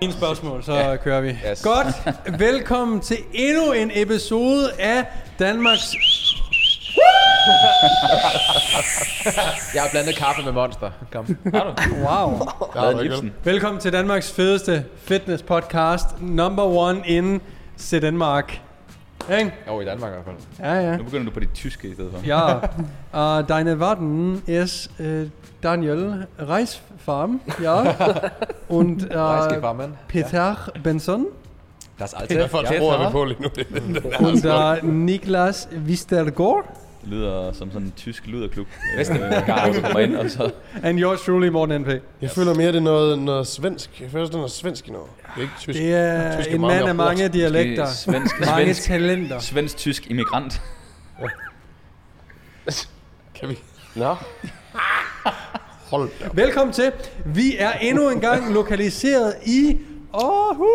En spørgsmål, så ja. kører vi. Yes. Godt. Velkommen til endnu en episode af Danmarks... Jeg har blandet kaffe med monster. Kom. Har du? Wow. Lavet Ibsen. Velkommen til Danmarks fedeste fitness podcast. Number one in Danmark. Ikke? Jo, i Danmark i hvert fald. Ja, ja. Nu begynder du på dit tyske i stedet for. Ja, uh, deine Warten ist uh, Daniel Reisfarm, ja, und Rejskefarmen. Peter Benson Das alte. For et Ja. er vi på lige nu? Er und uh, Niklas Wistergaard Det lyder som sådan en tysk luderklub. Vestergaard. Øh, kommer ind, og så... and yours truly Morten NP. Jeg føler mere, det er noget, noget svensk. Jeg føler, det er noget svensk i noget. Det er ikke tysk. Det er Tysk er en mand af mange hårdt. dialekter, Svensk, mange svensk, talenter. svensk-tysk immigrant. Kan vi? Nå. Hold da. Velkommen til. Vi er endnu en gang lokaliseret i Aarhus.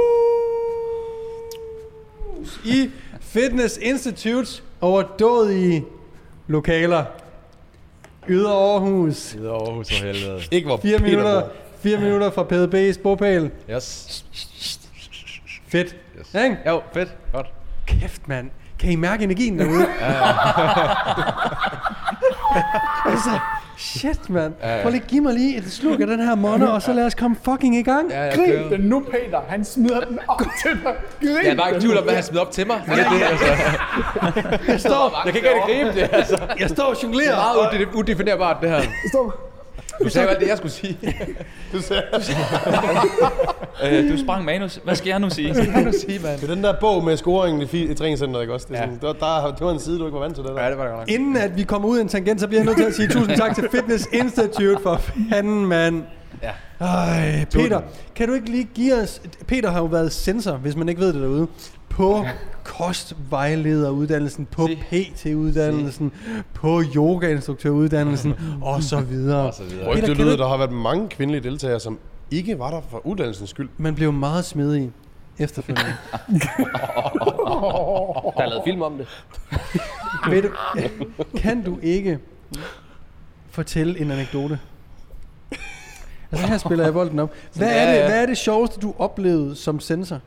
I Fitness Institutes overdådige lokaler. Yder Aarhus. Ydre Aarhus for helvede. Ikke hvor 4 Peter minutter, bor. 4 minutter fra PDB's bogpæl. Yes. Fedt. yes. Ikke? Jo, fedt. Godt. Kæft, mand. Kan I mærke energien derude? altså, shit, mand. Ja, ja. Prøv lige at give mig lige et sluk af den her monner, og så lad os komme fucking i gang. Ja, jeg Grib den nu, Peter. Han smider den op til dig. Grib Jeg er bare ikke tvivl om, hvad han smider op til mig. Det er det, altså. Jeg står, Jeg kan ikke rigtig gribe det, altså. Det jeg står og er jonglerer. meget ude- udefinerbart, det her. Stop. Du sagde alt det, jeg skulle sige. Du sagde, Øh, du sprang manus. Hvad skal jeg nu sige? Hvad kan du sige, mand? det er den der bog med scoringen i, i træningscenteret, ikke også? Det, er Ja. sådan, det, var, der, det var en side, du ikke var vant til. Det der. Ja, det var det godt nok. Inden at vi kommer ud af en tangent, så bliver jeg nødt til at sige tusind tak til Fitness Institute for fanden, mand. Ja. Ej, Peter, kan du ikke lige give os... Peter har jo været sensor, hvis man ikke ved det derude, på kostvejlederuddannelsen, på. PT-uddannelsen, på yogainstruktøruddannelsen og så videre. Og så videre. Peter, det lyder, der har været mange kvindelige deltagere, som ikke var der for uddannelsens skyld. Man blev meget smidig efterfølgende. Der er lavet film om det. Ved du, kan du ikke fortælle en anekdote? Altså her spiller jeg bolden op. Hvad er det, hvad er det sjoveste, du oplevede som sensor?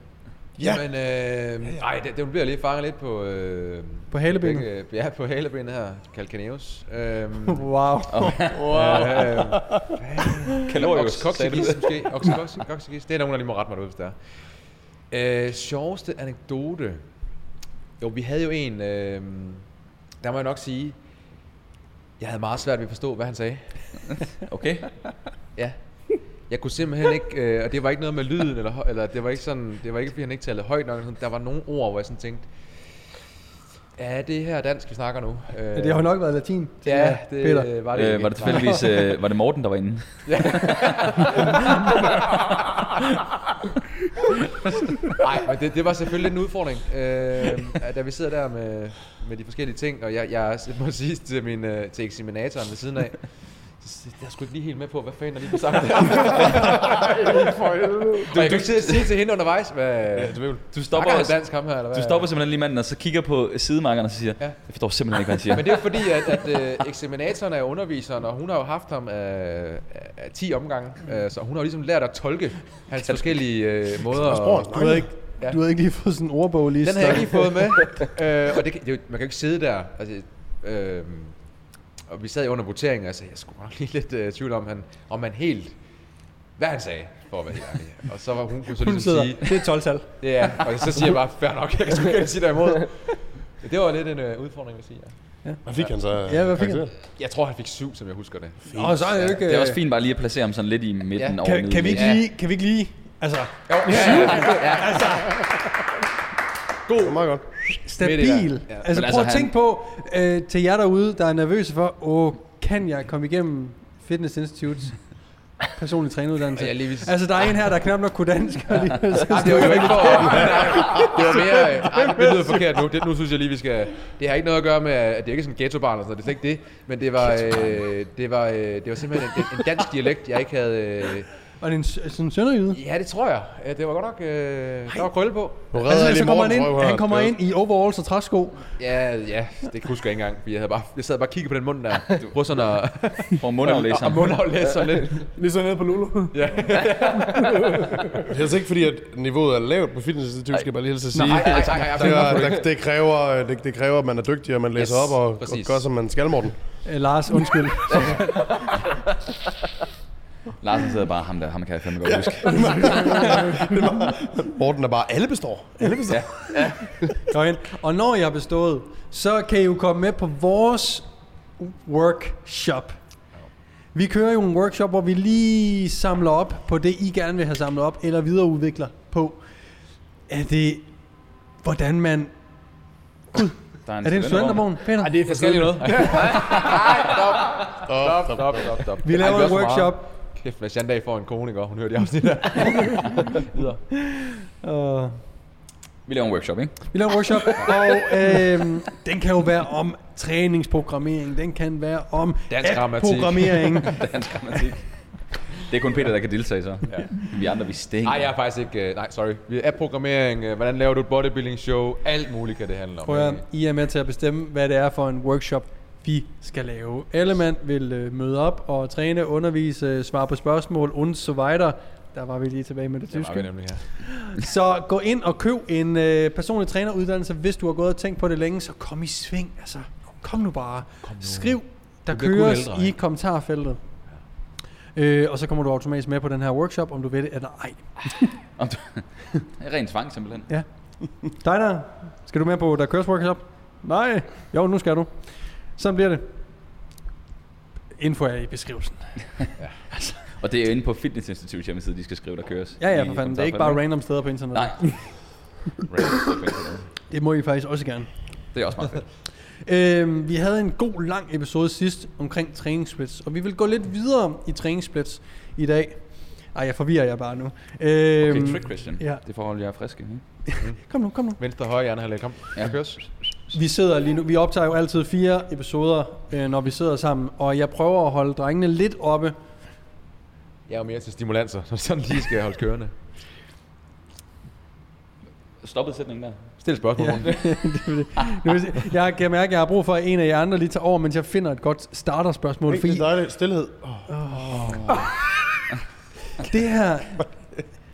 Ja. Men, øh, ej, det, det bliver lige fanget lidt på... Øh, På halebenet? begge- Ja, på halebenet her. Calcaneus. Øhm, Wow. Øh, Kalorius, Ox- sagde du Coxigis det? måske. Coxigis. Det er nogen, der lige må rette mig derude, hvis det er. Øh, sjoveste anekdote. Jo, vi havde jo en, øh, der må jeg nok sige, jeg havde meget svært ved at forstå, hvad han sagde. Okay. Ja. Jeg kunne simpelthen ikke, øh, og det var ikke noget med lyden, eller, eller det var ikke sådan, det var ikke fordi han ikke talte højt nok, der var nogle ord, hvor jeg sådan tænkte, ja, det her er dansk, vi snakker nu. Øh, Ja, det har jo nok været latin. Ja, det Peter. var det Øh, var det tilfældigvis øh, var det Morten, der var inde? Nej, men det, det var selvfølgelig en udfordring, øh, at da vi sidder der med, med de forskellige ting, og jeg, jeg må sige til, min, øh, til eksaminatoren ved siden af, jeg, er sgu ikke lige helt med på, hvad fanden der lige sagt. du, jeg kan ikke sidde og sige til hende undervejs, hvad... Du Snakker stopper, han dansk ham her, eller hvad? du stopper simpelthen lige manden, og så kigger på sidemarkeren og så siger, Ja. jeg forstår simpelthen ikke, hvad han siger. Men det er fordi, at, at øh, eksaminatoren er underviseren, og hun har jo haft ham af 10 omgange, øh, så hun har jo ligesom lært at tolke hans forskellige øh, måder. sprog? Du havde ikke, Ja. du havde ikke lige fået sådan en ordbog lige Den har jeg ikke lige fået med. øh, og det, det, er man kan jo ikke sidde der. Altså, øh, og vi sad jo under voteringen, og jeg sagde, jeg skulle nok lige lidt øh, tvivl om, han, om han helt, hvad han sagde, for at være helt ærlig. Og så var hun kunne så Hun ligesom sidder, sige, det er 12 tal. ja, og så siger jeg bare, fair nok, jeg kan sgu ikke sige dig imod. Det var lidt en øh, udfordring, vil jeg sige. Ja. Hvad fik han så? Ja, hvad fik han? Jeg tror, han fik syv, som jeg husker det. Og så er det ikke... Det er også fint bare lige at placere ham sådan lidt i midten Ja. over Kan, kan, vi ikke Ja. lige, kan vi ikke lige... Altså, Jo, ja, ja, ja, altså Det var meget godt. Stabil. Ja. Altså, prøv altså, at tænke på, øh, til jer derude, der er nervøse for, åh, kan jeg komme igennem Fitness Institutes personlig træneruddannelse? Jeg lige vil- Altså, der er en her, der knap nok kunne dansk. og lige- det var jo ikke for... det var mere... Ej, det lyder forkert nu. Det, nu synes jeg lige, vi skal... Det har ikke noget at gøre med, at det er ikke sådan en ghetto-barn eller sådan noget. Det er slet ikke det. Men det var, øh, det var, øh, det var simpelthen en, en dansk dialekt, jeg ikke havde... Øh, Var det en, sådan en sønderjyde? Ja, det tror jeg. Ja, det var godt nok... Øh, der var krølle på. Nu redder Altså, så kommer han ind, han kommer er- ind i overalls og træsko. Ja, ja, det husker jeg ikke engang. Jeg, havde bare, jeg sad bare og kiggede på den mund der. Prøv sådan at... For mundaflæser. Og mundaflæse sådan lidt. Lige så nede på Lulu. Ja. Det er altså ikke fordi, at niveauet er lavt på fitnessinstitut, skal jeg bare lige helst at sige. Nej, nej, nej, nej, er, det, det, kræver, det, det kræver, at man er dygtig, og man læser Yes, op og, og gør, som man skal, Morten. Øh, Lars, undskyld. Larsen sidder bare, ham der, ham kan jeg fandme godt huske. Morten er bare, alle består. Alle består. Ja. Ind. Og når jeg har bestået, så kan I jo komme med på vores workshop. Vi kører jo en workshop, hvor vi lige samler op på det, I gerne vil have samlet op, eller videreudvikler på. Er det, hvordan man... Der Er det en studentervogn, Peter? Ej, det er for Jeg skal lige tidligt. noget. Nej, stop. Stop, stop, stop, stop. Vi Ej, laver det en workshop. Kæft, hvis jeg en dag får en kone, ikke? og hun hører de afsnit der. Videre. Og Vi laver en workshop, ikke? vi laver en workshop, og øhm, den kan jo være om træningsprogrammering, den kan være om Dansk grammatik. programmering. Dansk grammatik. Det er kun Peter, der kan deltage så. Ja. Vi andre, vi stænker. Nej, jeg er faktisk ikke... øh, nej, sorry. Vi er programmering, øh, hvordan laver du et bodybuilding show, alt muligt kan det handle om. Prøv at, I er med til at bestemme, hvad det er for en workshop, vi skal lave. Alle mand vil øh, møde op og træne, undervise, øh, svare på spørgsmål, und so weiter. Der var vi lige tilbage med det Det var vi tyske. nemlig her. Så gå ind og køb en øh, personlig træneruddannelse, hvis du har gået og tænkt på det længe, så kom i sving. Altså, kom nu bare. Kom nu. Skriv, der køres ældre, i kommentarfeltet. Øh, og så kommer du automatisk med på den her workshop, om du ved det eller ej. Er ren tvang, simpelthen. Ja. Dig der, skal du med på der køres workshop? Nej. Jo, nu skal du. Sådan bliver det. Info er i beskrivelsen. Og det er inde på Fitness Institute hjemmeside, de skal skrive, der køres. Ja, ja, for fanden. Det er ikke bare random steder på internet. Nej, Det må I faktisk også gerne. det er også meget fedt. Øhm, vi havde en god, lang episode sidst omkring træningssplits, og vi vil gå lidt videre i træningssplits i dag. Ej, jeg forvirrer jer bare nu. Øhm, Okay, trick question. ja. Det forhold, jeg er frisk. Ikke? Kom nu, kom nu. Venstre og højre hjernehalvdel, kom. Ja. Ja. Køres. Vi sidder lige nu, vi optager jo altid fire episoder, øh, når vi sidder sammen, og jeg prøver at holde drengene lidt oppe. Jeg er jo mere til stimulanser, så sådan lige skal holde kørende. Stoppet sætningen der. Stil spørgsmål. Ja. Nu jeg, jeg kan mærke, at jeg har brug for, at en af jer andre lige tager over, mens jeg finder et godt starterspørgsmål. Det Fordi er dejligt. Stilhed. Oh. det her...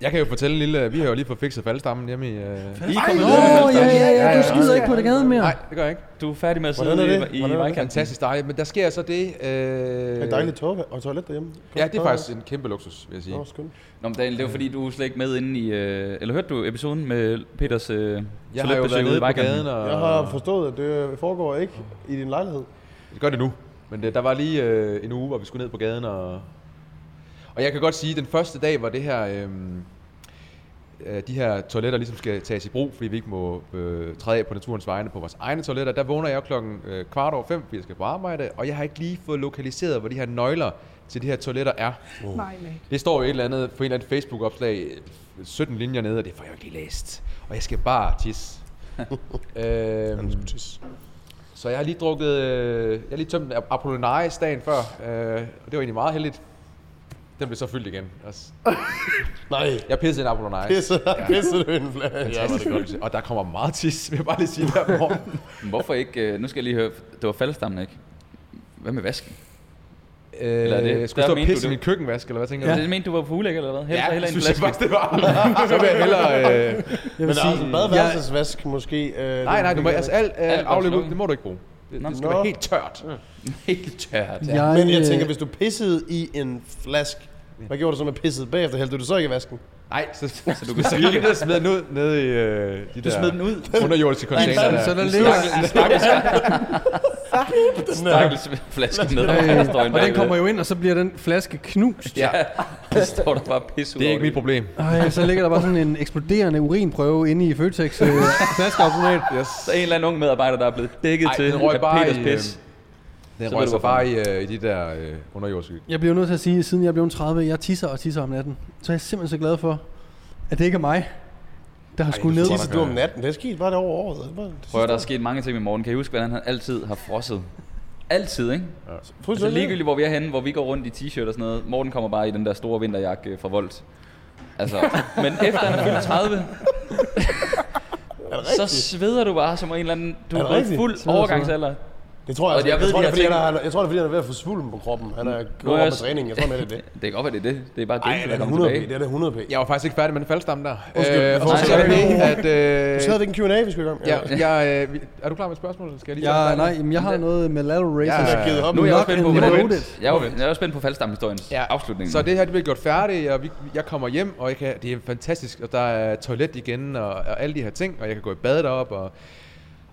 Jeg kan jo fortælle en lille... Vi har jo lige fået fikset faldstammen hjemme i... Øh... I er Åh, kommet oh, ja, ja, ja, Ja, du ja. skider ikke på det gade mere. Nej, det gør jeg ikke. Du er færdig med at sidde det? i, i vejkanten. Fantastisk dejligt. Men der sker så det... Øh... Er dejligt tog og toilet derhjemme? Ja, det er faktisk en kæmpe luksus, vil jeg sige. Nå, skønt. Nå, men Daniel, det var fordi, du er slet ikke med inde i... Øh, eller hørte du episoden med Peters øh, Jeg har jo været nede på gaden, og... Jeg har forstået, at det foregår ikke i din lejlighed. Det gør det nu. Men det, der var lige øh, en uge, hvor vi skulle ned på gaden, og... Og jeg kan godt sige, at den første dag, hvor det her... Øh, øh, de her toiletter ligesom skal tages i brug, fordi vi ikke må øh, træde af på naturens vegne på vores egne toiletter, der vågner jeg klokken øh, kvart over fem, fordi jeg skal på arbejde, og jeg har ikke lige fået lokaliseret, hvor de her nøgler til de her toiletter er. Nej, nej. Det står jo et eller andet på en eller anden Facebook-opslag, øh, 17 linjer nede, og det får jeg jo ikke lige læst. Og jeg skal bare tisse. øhm, så jeg har lige drukket, øh, jeg har lige tømt Apollinaris dagen før, øh, og det var egentlig meget heldigt. Den blev så fyldt igen. også. Nej. Jeg pissede en Apollinaris. Pisse, pisse du en flag. Ja, var det godt. Og der kommer meget tis, vil jeg bare lige sige der morgen. Hvorfor ikke... Øh, nu skal jeg lige høre... Det var faldstammen, ikke? Hvad med vasken? Eller er det- det, skulle stå og pisse i min køkkenvask, eller hvad tænker Ja. du? Det mente du var på ulækker, eller hvad? Heller, Ja, heller synes jeg faktisk, det var. så vil jeg hellere... Øh, Jeg vil Men sige, altså, badeværelsesvask måske. Øh, nej, nej, du må, altså alt, øh, Alt afløb, det må du ikke bruge. Det, Nå. det skal Nå. være helt tørt. Helt tørt. Ja. jeg, Men jeg øh, tænker, hvis du pissede i en flaske, hvad gjorde du så med pisset bagefter? Hældte du det så ikke i vasken? Nej, så, så du kan sige, at smide den ud nede i øh, de Du der smed den ud. underjordiske container så, der. så der ligger... Stakkels flaske ned. Øh, Der og den kommer jo ind, og så bliver den flaske knust. Ja, der står der bare pis ud Det er ikke mit problem. Ej, så ligger der bare sådan en eksploderende urinprøve inde i Føtex øh, flaskeautomat. Yes. Så er en eller anden ung medarbejder, der er blevet dækket Ej, til den røg bare Peters i, pis. Den Så røg så bare i, øh, i de der øh, underjordiske. Jeg bliver nødt til at sige, at siden jeg blev 30, jeg tisser og tisser om natten. Så er jeg simpelthen så glad for, at det ikke er mig, der har du ned. tror Tisser du om natten? Det er sket bare det over året. Det var- det Prøv at der er sket mange ting med Morten. Kan I huske, hvordan han altid har frosset? Altid, ikke? Altså Fuldstændig. ligegyldigt, hvor vi er henne, hvor vi går rundt i t-shirt og sådan noget. Morten kommer bare i den der store vinterjakke øh, fra Volt. Altså, men efter han er fyldt 30, så sveder du bare som en eller anden... Du Er er fuld overgangsalder. Det tror jeg, Og altså, jeg jeg, ved, jeg, tror, de det er, fordi, her han er, jeg tror, det er, fordi han er ved at få svulm på kroppen. Han er er gået op jeg med træning. Jeg tror, det er det. Det kan godt være, det er det. Det er bare Nej, jinxen, det er da kommer 100 p. Det er da 100 p. Jeg var faktisk ikke færdig med den faldstamme der. Undskyld, Øh, og så er er det det det, at... Øh, Så havde vi en Q&A, vi skulle i gang ja, jeg, øh, er du klar med et spørgsmål? eller Skal jeg lige Ja, nej, jamen, jeg har noget med lateral races. Ja, Jeg har givet op. Nu er jeg også spændt på, hvordan jeg er, jeg er også spændt på faldstammhistoriens Ja. afslutning. Så det her det bliver gjort færdigt, og vi, jeg kommer hjem, og jeg kan, det er fantastisk, og der er toilet igen, og, og alle de her ting, og jeg kan gå i bad derop, og,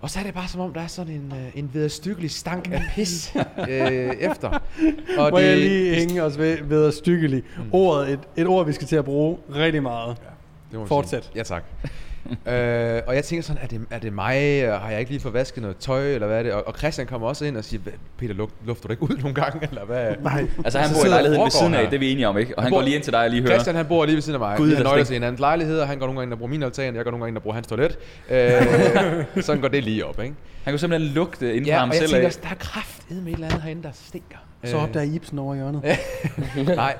og så er det bare som om, der er sådan en, øh, en vederstykkelig stank af pis øh, efter. Og Må jeg lige hænge os ved, ved at stykkelig. Ordet, et, et ord, vi skal til at bruge rigtig meget. Det må Fortsæt. Sige. Ja, tak. øh, og jeg tænker sådan, er det, er det mig? og Har jeg ikke lige fået vasket noget tøj, eller hvad er det? Og, og Christian kommer også ind og siger, "Hvad, Peter, luft, lufter du ikke ud nogle gange, eller hvad? Nej. Altså han bor i lejligheden ved siden af, det er vi enige om, ikke? Og han bor- går lige ind til dig og lige hører. Christian han bor lige ved siden af mig. Gud, nøgler slet til hinandens lejlighed, og han går nogle gange ind og bruger min altan, jeg går nogle gange ind og bruger hans toilet. Øh, sådan går det lige op, ikke? Han kunne simpelthen lugte inden Ja, ham og jeg selv tænker, af. der er kraft med et eller andet herinde, der stinker. Så opdager Ibsen over hjørnet. Nej.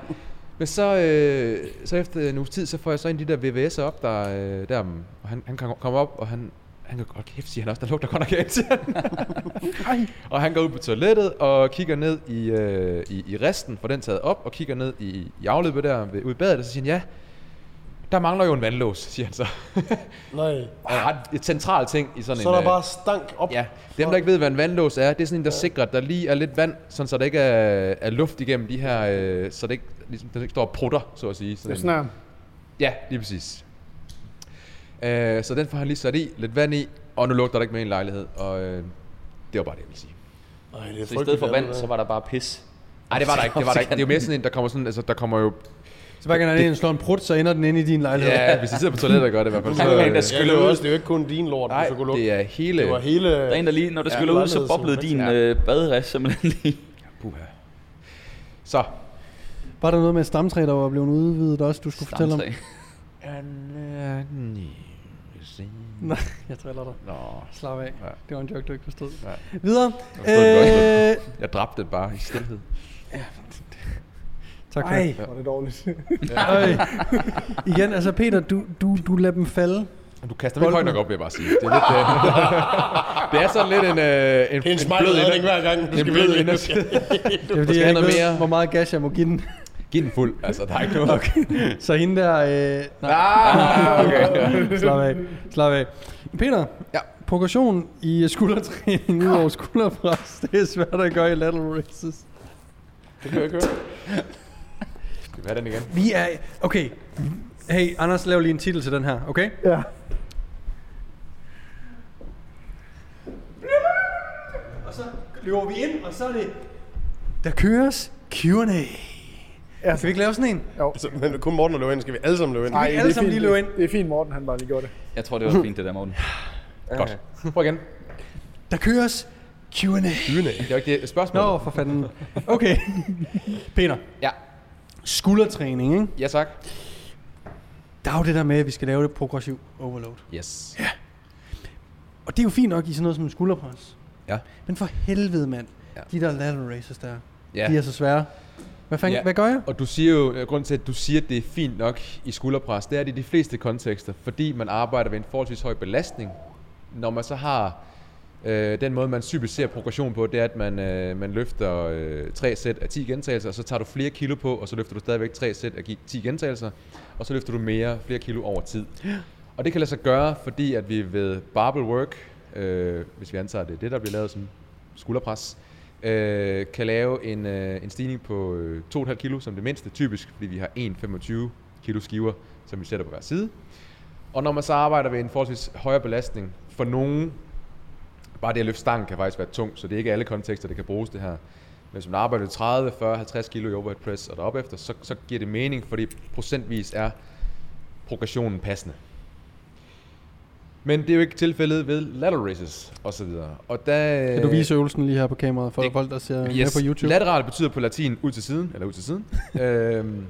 Men så, øh, så efter en uges tid, så får jeg så en af de der VVS'er op, der, øh, der og han, han kan komme op, og han, han kan godt kæft, siger han også, der lugter godt nok af og han går ud på toilettet og kigger ned i, øh, i, i resten, for den taget op, og kigger ned i, i afløbet der ved, ude i badet, og så siger han, ja, der mangler jo en vandlås, siger han så. Nej. Er ret et centralt ting i sådan Så en... er der øh, bare stank op. Ja, dem der ikke ved, hvad en vandlås er, det er sådan en, der sikrer, at der lige er lidt vand, sådan så der ikke er, er luft igennem de her, øh, så det ikke, ligesom, den ikke står og prutter, så at sige. Det er en- sådan. Ja, lige præcis. Øh, så den får han lige sat i, lidt vand i, og nu lugter der ikke med i en lejlighed, og øh, det var bare det, jeg ville sige. Ej, det er Så i stedet for vand, så der. var der bare pis. Nej, det var der ikke, det var der ikke. Det er jo mere sådan en, der kommer sådan, altså der kommer jo... Så hver gang han ind slår en prut, så ender den inde i din lejlighed. Ja, hvis de sidder på toilettet og gør det i hvert fald. Så, Der er en, der Ja, skyller det er ud. også, det er jo ikke kun din lort, nej, du kunne lugte. det er hele... Det var hele... Der er en, der lige, når det Ja, skyller ud, så boblede din rigtig- øh, baderest simpelthen lige. Puha. Så. Var der noget med et stamtræ, der var blevet udvidet også, du skulle fortælle om? Stamtræ. Nej, jeg driller dig. Nå, Slap af. Ja. Det var en joke, du ikke forstod. Ja. Videre. forstod det Øh, jeg dræbte det bare i stillhed. tak for Ej, det. er det dårligt. Øj. Igen, altså Peter, du, du, du lader dem falde. Du kaster mig ikke højt nok op, vil jeg bare sige. Det er, lidt, øh, det er sådan lidt en, øh, en, Det er en smart blød hver gang, du en skal blød ender- det. Er fordi, skal jeg ikke ved, mere. hvor meget gas jeg må give den. Giv den fuld. Altså, der er ikke noget. Okay. Så hende der... Øh, nej, Ah, okay. slap af. Slap af. Peter, Ja. progression i skuldertræning ud over skulderpres, det er svært at gøre i lateral races. Det kan jeg ikke høre. Skal vi have den igen? Vi er... Okay. Hey, Anders, lav lige en titel til den her, okay? Ja. Og så løber vi ind, og så er det... Der køres Q&A. Ja. Skal vi ikke lave sådan en? Jo. Altså, men kun Morten og løbe ind. Skal vi alle sammen løbe ind? Nej, alle det er sammen lige løbe det- Det er fint, Morten, han bare lige gjorde det. Jeg tror, det var fint, det der, Morten. Godt. Prøv igen. Der køres Q&A. Det er jo ikke det spørgsmål. Nå, for fanden. Okay. Peter, Ja. skuldertræning, ikke? Ja, tak. Der er jo det der med, at vi skal lave det progressiv overload. Yes. Og det er jo fint nok i sådan noget som en skulderpres. Ja. Men for helvede, mand. Ja. De der lateral races der, Ja. de er så svære. Hvad, fanden, Ja. hvad gør jeg? Og du siger jo, øh, grunden til, at du siger, at det er fint nok i skulderpres, det er det i de fleste kontekster, fordi man arbejder ved en forholdsvis høj belastning. Når man så har øh, den måde, man typisk ser progression på, det er, at man, øh, man løfter øh, tre sæt af 10 gentagelser, og så tager du flere kilo på, og så løfter du stadigvæk tre sæt af gi- 10 gentagelser, og så løfter du mere, flere kilo over tid. Og det kan lade sig gøre, fordi at vi ved barbell work, øh, hvis vi antager, at det er det, der bliver lavet som skulderpres, øh, Øh, kan lave en, øh, en stigning på øh, 2,5 kilo som det mindste, typisk, fordi vi har 1,25 kilo skiver, som vi sætter på hver side. Og når man så arbejder ved en forholdsvis højere belastning, for nogen, bare det at løfte stangen kan faktisk være tungt, så det er ikke alle kontekster, det kan bruges det her. Men hvis man arbejder 30, 40, 50 kilo i overhead press og derop efter, så, så giver det mening, fordi procentvis er progressionen passende. Men det er jo ikke tilfældet ved lateral races og så videre. Og der, Kan du vise øvelsen lige her på kameraet for det- folk, der ser yes. med på YouTube? Lateral betyder på latin ud til siden, eller ud til siden. øhm,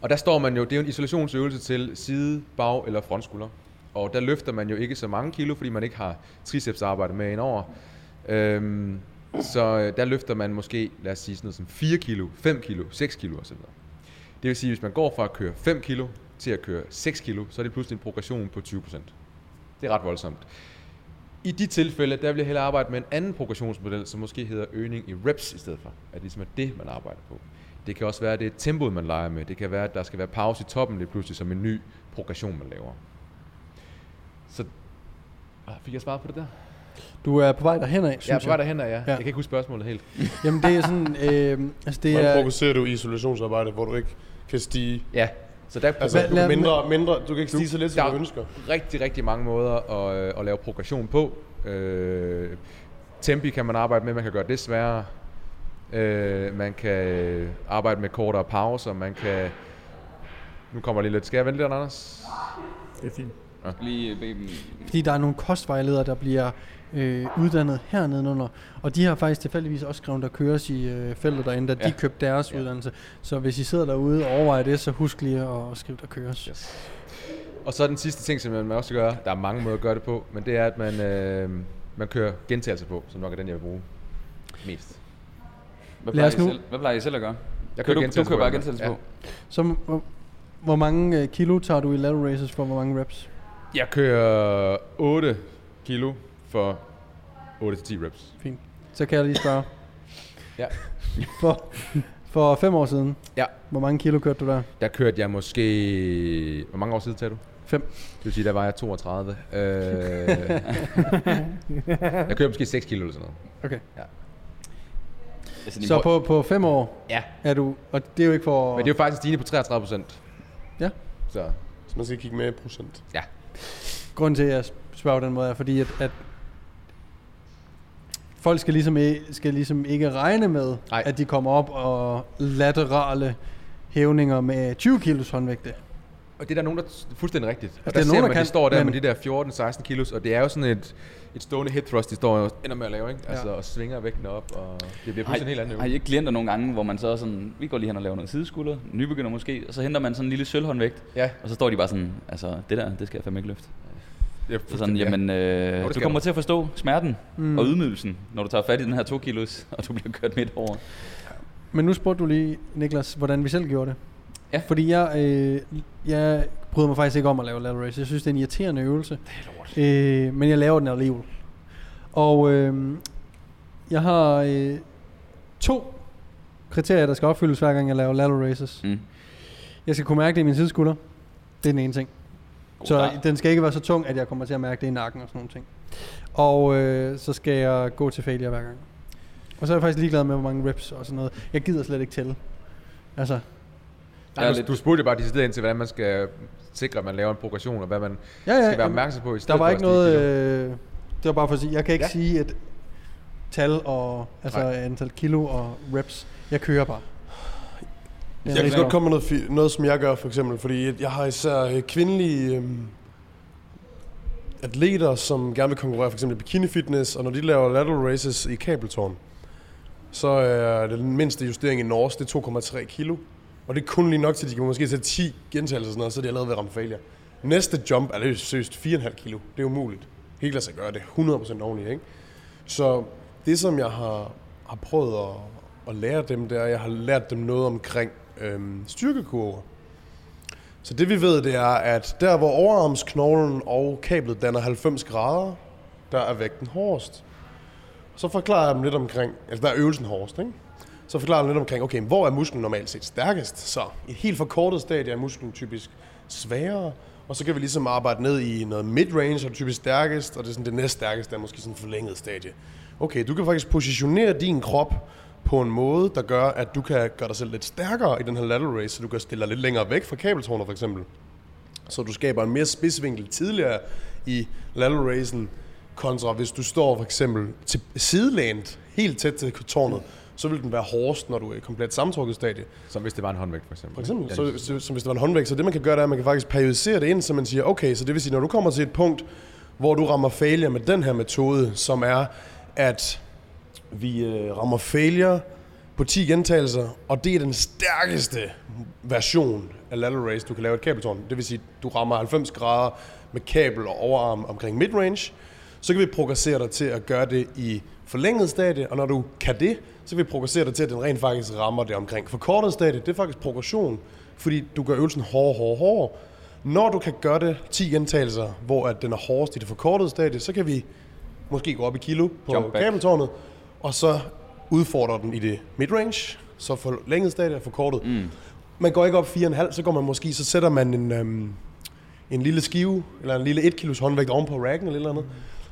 og der står man jo, det er jo en isolationsøvelse til side, bag eller frontskulder. Og der løfter man jo ikke så mange kilo, fordi man ikke har tricepsarbejde med indover. Øhm, Så øh, der løfter man måske, lad os sige sådan noget som 4 kilo, 5 kilo, 6 kilo osv. Det vil sige, hvis man går fra at køre 5 kilo til at køre 6 kilo, så er det pludselig en progression på 20 Det er ret voldsomt. I de tilfælde, der vil jeg hellere arbejde med en anden progressionsmodel, som måske hedder øgning i reps i stedet for. At det ligesom er det, man arbejder på. Det kan også være, at det er tempoet, man leger med. Det kan være, at der skal være pause i toppen lige pludselig som en ny progression, man laver. Så ah, fik jeg svaret på det der? Du er på vej derhen af, synes Ja, på vej derhen, er jeg. Ja. Jeg kan ikke huske spørgsmålet helt. Jamen det er sådan, øh, altså det Hvordan er... fokuserer du i isolationsarbejde, hvor du ikke kan stige? Ja, så der, Altså, Hvad- du kan mindre, mindre, du kan ikke stige så lidt, som du ønsker. rigtig, rigtig mange måder at, øh, at lave progression på. Øh, tempi kan man arbejde med, man kan gøre det sværere. Øh, man kan arbejde med kortere pauser, man kan... Nu kommer lige lidt. Skal jeg vente lidt, Anders? Det er fint. Lige bede dem. Fordi der er nogle kostvejledere, der bliver øh, uddannet hernede under. Og de har faktisk tilfældigvis også skrevet, der køres i øh, feltet derinde, da ja. De købte deres ja. Uddannelse. Så hvis I sidder derude og overvejer det, så husk lige at skrive, der køres. Yes. Og så den sidste ting, som man også gør, der er mange måder at gøre det på, men det er, at man, øh, man kører gentagelser på, som nok er den, jeg vil bruge mest. Hvad Lad plejer, I selv, hvad plejer I selv at gøre? Jeg Kører du, du gentagelser kører på, bare gentagelser Ja. på? Så hvor, hvor mange øh, kilo tager du i lateral races for hvor mange reps? Jeg kører 8 kilo for 8-10 reps. Fint. Så kan jeg lige spørge. Ja. For, for fem år siden, Ja. hvor mange kilo kørte du der? Der kørte jeg måske... Hvor mange år siden tager du? Fem. Det vil sige, der var jeg 32. Øh, jeg kørte måske 6 kilo eller sådan noget. Okay. Altså, din Så på, på fem år Ja. er du, og det er jo ikke for... Men det er jo faktisk en stigning på 33 procent. Ja. Så Så man skal kigge med i procent. Grunden til, at jeg spørger på den måde, er fordi, at, at folk skal ligesom, ikke, skal ligesom ikke regne med, Nej. at de kommer op og laterale hævninger med 20 kilos håndvægte. Og det er der nogen, der er fuldstændig rigtigt. Og Altså, der det er ser nogen, der man, kan, de står der men- med de der 14-16 kilos, og det er jo sådan et, et stående hip thrust, de står og ender med at lave, ikke? Altså, og svinger vægten op, og det bliver pludselig en helt anden Har I øvelse. ikke klienter nogle gange, hvor man så er sådan, vi går lige hen og laver noget sideskulder, nybegynder måske, og så henter man sådan en lille sølvhåndvægt, Ja, og så står de bare sådan, altså det der, det skal jeg fandme ikke løfte. Det er Så sådan, jamen, øh, det du kommer til at forstå smerten Mm. og ydmygelsen, når du tager fat i den her to kilos, og du bliver kørt midt over. Men nu spurgte du lige, Niklas, hvordan vi selv gjorde det. Ja. Fordi jeg, øh, jeg bryder mig faktisk ikke om at lave lateral race. Jeg synes, det er en irriterende øvelse. Det er øh, men jeg laver den alligevel. Og øh, jeg har øh, to kriterier, der skal opfyldes, hver gang jeg laver lateral races. Mm. Jeg skal kunne mærke det i min sideskulder. Det er den ene ting. God Så start. den skal ikke være så tung, at jeg kommer til at mærke det i nakken og sådan nogle ting. Og øh, så skal jeg gå til failure hver gang. Og så er jeg faktisk ligeglad med, hvor mange reps og sådan noget. Jeg gider slet ikke tælle. Altså, er du, du spurgte bare decideret ind til, hvordan man skal sikre, at man laver en progression, og hvad man ja, ja, skal være opmærksom på i Der stedet var for ikke noget... Øh, det var bare for at sige, jeg kan ikke ja. Ja. sige et tal og altså Nej. antal kilo og reps. Jeg kører bare. Det Jeg kan godt komme med noget, noget, som jeg gør for eksempel, fordi jeg har især øh, kvindelige øhm, atleter, som gerne vil konkurrere for eksempel i bikini fitness, og når de laver lateral races i kabeltårn, så er den mindste justering i Norge, det er 2,3 kilo. Og det er kun lige nok til, at de kan måske sætte 10 gentagelser og sådan noget, så er de allerede ved at ramme failure. Næste jump er det seriøst 4,5 kilo. Det er umuligt. Helt lade sig gøre det. 100% ordentligt, ikke? Så det, som jeg har, har prøvet at, at lære dem, det er, at jeg har lært dem noget omkring øhm, styrkekurver. Så det vi ved, det er, at der hvor overarmsknoglen og kablet danner 90 grader, der er vægten hårdest. Så forklarer jeg dem lidt omkring, altså der er øvelsen hårdest, ikke? Så forklarer jeg dem lidt omkring, okay, hvor er musklen normalt set stærkest? Så i et helt forkortet stadie er musklen typisk sværere, og så kan vi ligesom arbejde ned i noget mid-range, og det typisk stærkest, og det er sådan det næst stærkeste er måske sådan en forlænget stadie. Okay, du kan faktisk positionere din krop på en måde, der gør, at du kan gøre dig selv lidt stærkere i den her lateral race, så du kan stille dig lidt længere væk fra kabeltårnet for eksempel. Så du skaber en mere spidsvinkel tidligere i lateral racen, kontra hvis du står for eksempel til sidelænt, helt tæt til tårnet, så vil den være hårdest, når du er i komplet sammentrukket stadie. Som hvis det var en håndvægt, for eksempel. For eksempel, Ja, så, så, som hvis det var en håndvægt. Så det man kan gøre, det er, at man kan faktisk periodisere det ind, så man siger, okay, så det vil sige, når du kommer til et punkt, hvor du rammer failure med den her metode, som er, at vi øh, rammer failure på 10 gentagelser, og det er den stærkeste version af lateral race, du kan lave et kabeltårn. Det vil sige, du rammer 90 grader med kabel og overarm omkring midrange, Så kan vi progressere dig til at gøre det i forlænget stadie, og når du kan det, så kan vi progressere dig til, at den rent faktisk rammer det omkring. Forkortet stadie, det er faktisk progression, fordi du gør øvelsen hårdere, hårdere, hårdere. Når du kan gøre det 10 gentagelser, hvor at den er hårdest i det forkortede stadie, så kan vi måske gå op i kilo på kabeltårnet, og så udfordre den i det midrange, så forlænget stadie er forkortet. Mm. Man går ikke op 4,5, så går man måske, så sætter man en, øhm, en lille skive, eller en lille 1 kilos håndvægt oven på racken eller et eller andet.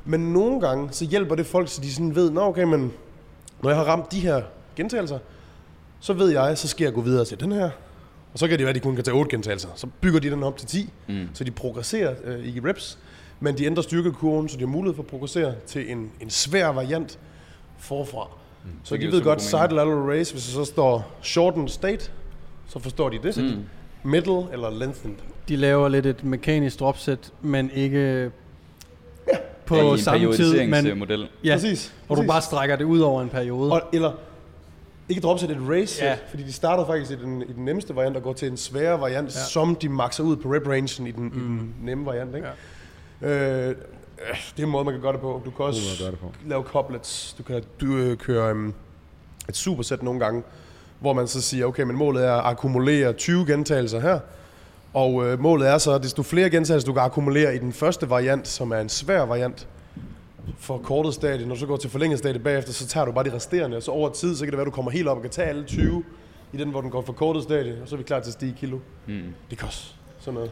Men nogle gange, så hjælper det folk, så de sådan ved, nå okay, men når jeg har ramt de her gentagelser, så ved jeg, så skal jeg gå videre til den her. Og så kan det være, at de kun kan tage 8 gentagelser. Så bygger de den op til 10, mm. så de progresserer øh, i reps. Men de ændrer styrkekurven, så de har mulighed for at progressere til en, en svær variant forfra. Mm. Så Det de giver ved godt, lateral race, hvis der så står shortened state, så forstår de det. Mm. Middle eller lengthened. De laver lidt et mekanisk dropset, men ikke på Ja, i en samme tid, men periodiseringsmodel. ja, Præcis, hvor du bare strækker det ud over en periode. Og, eller ikke dropset et race Ja. ja. fordi de startede faktisk i den, i den nemmeste variant og går til en sværere variant, Ja. ja. som de maxer ud på rep rangen i den, mm. i den nemme variant. Ikke? Ja. Øh, det er en måde, man kan gøre det på. Du kan også det på. lave couplets. Du kan du, øh, køre um, et supersæt nogle gange, hvor man så siger, okay, men målet er at akkumulere 20 gentagelser her. Og øh, målet er så, at desto flere gentagelser du kan akkumulere i den første variant, som er en svær variant, for kortet stadie, når du så går til forlænget stadie bagefter, så tager du bare de resterende, og så over tid, så kan det være, at du kommer helt op og kan tage alle 20 i den, hvor den går for kortet stadie, og så er vi klar til at stige i kilo. Mm. Det kan også sådan noget.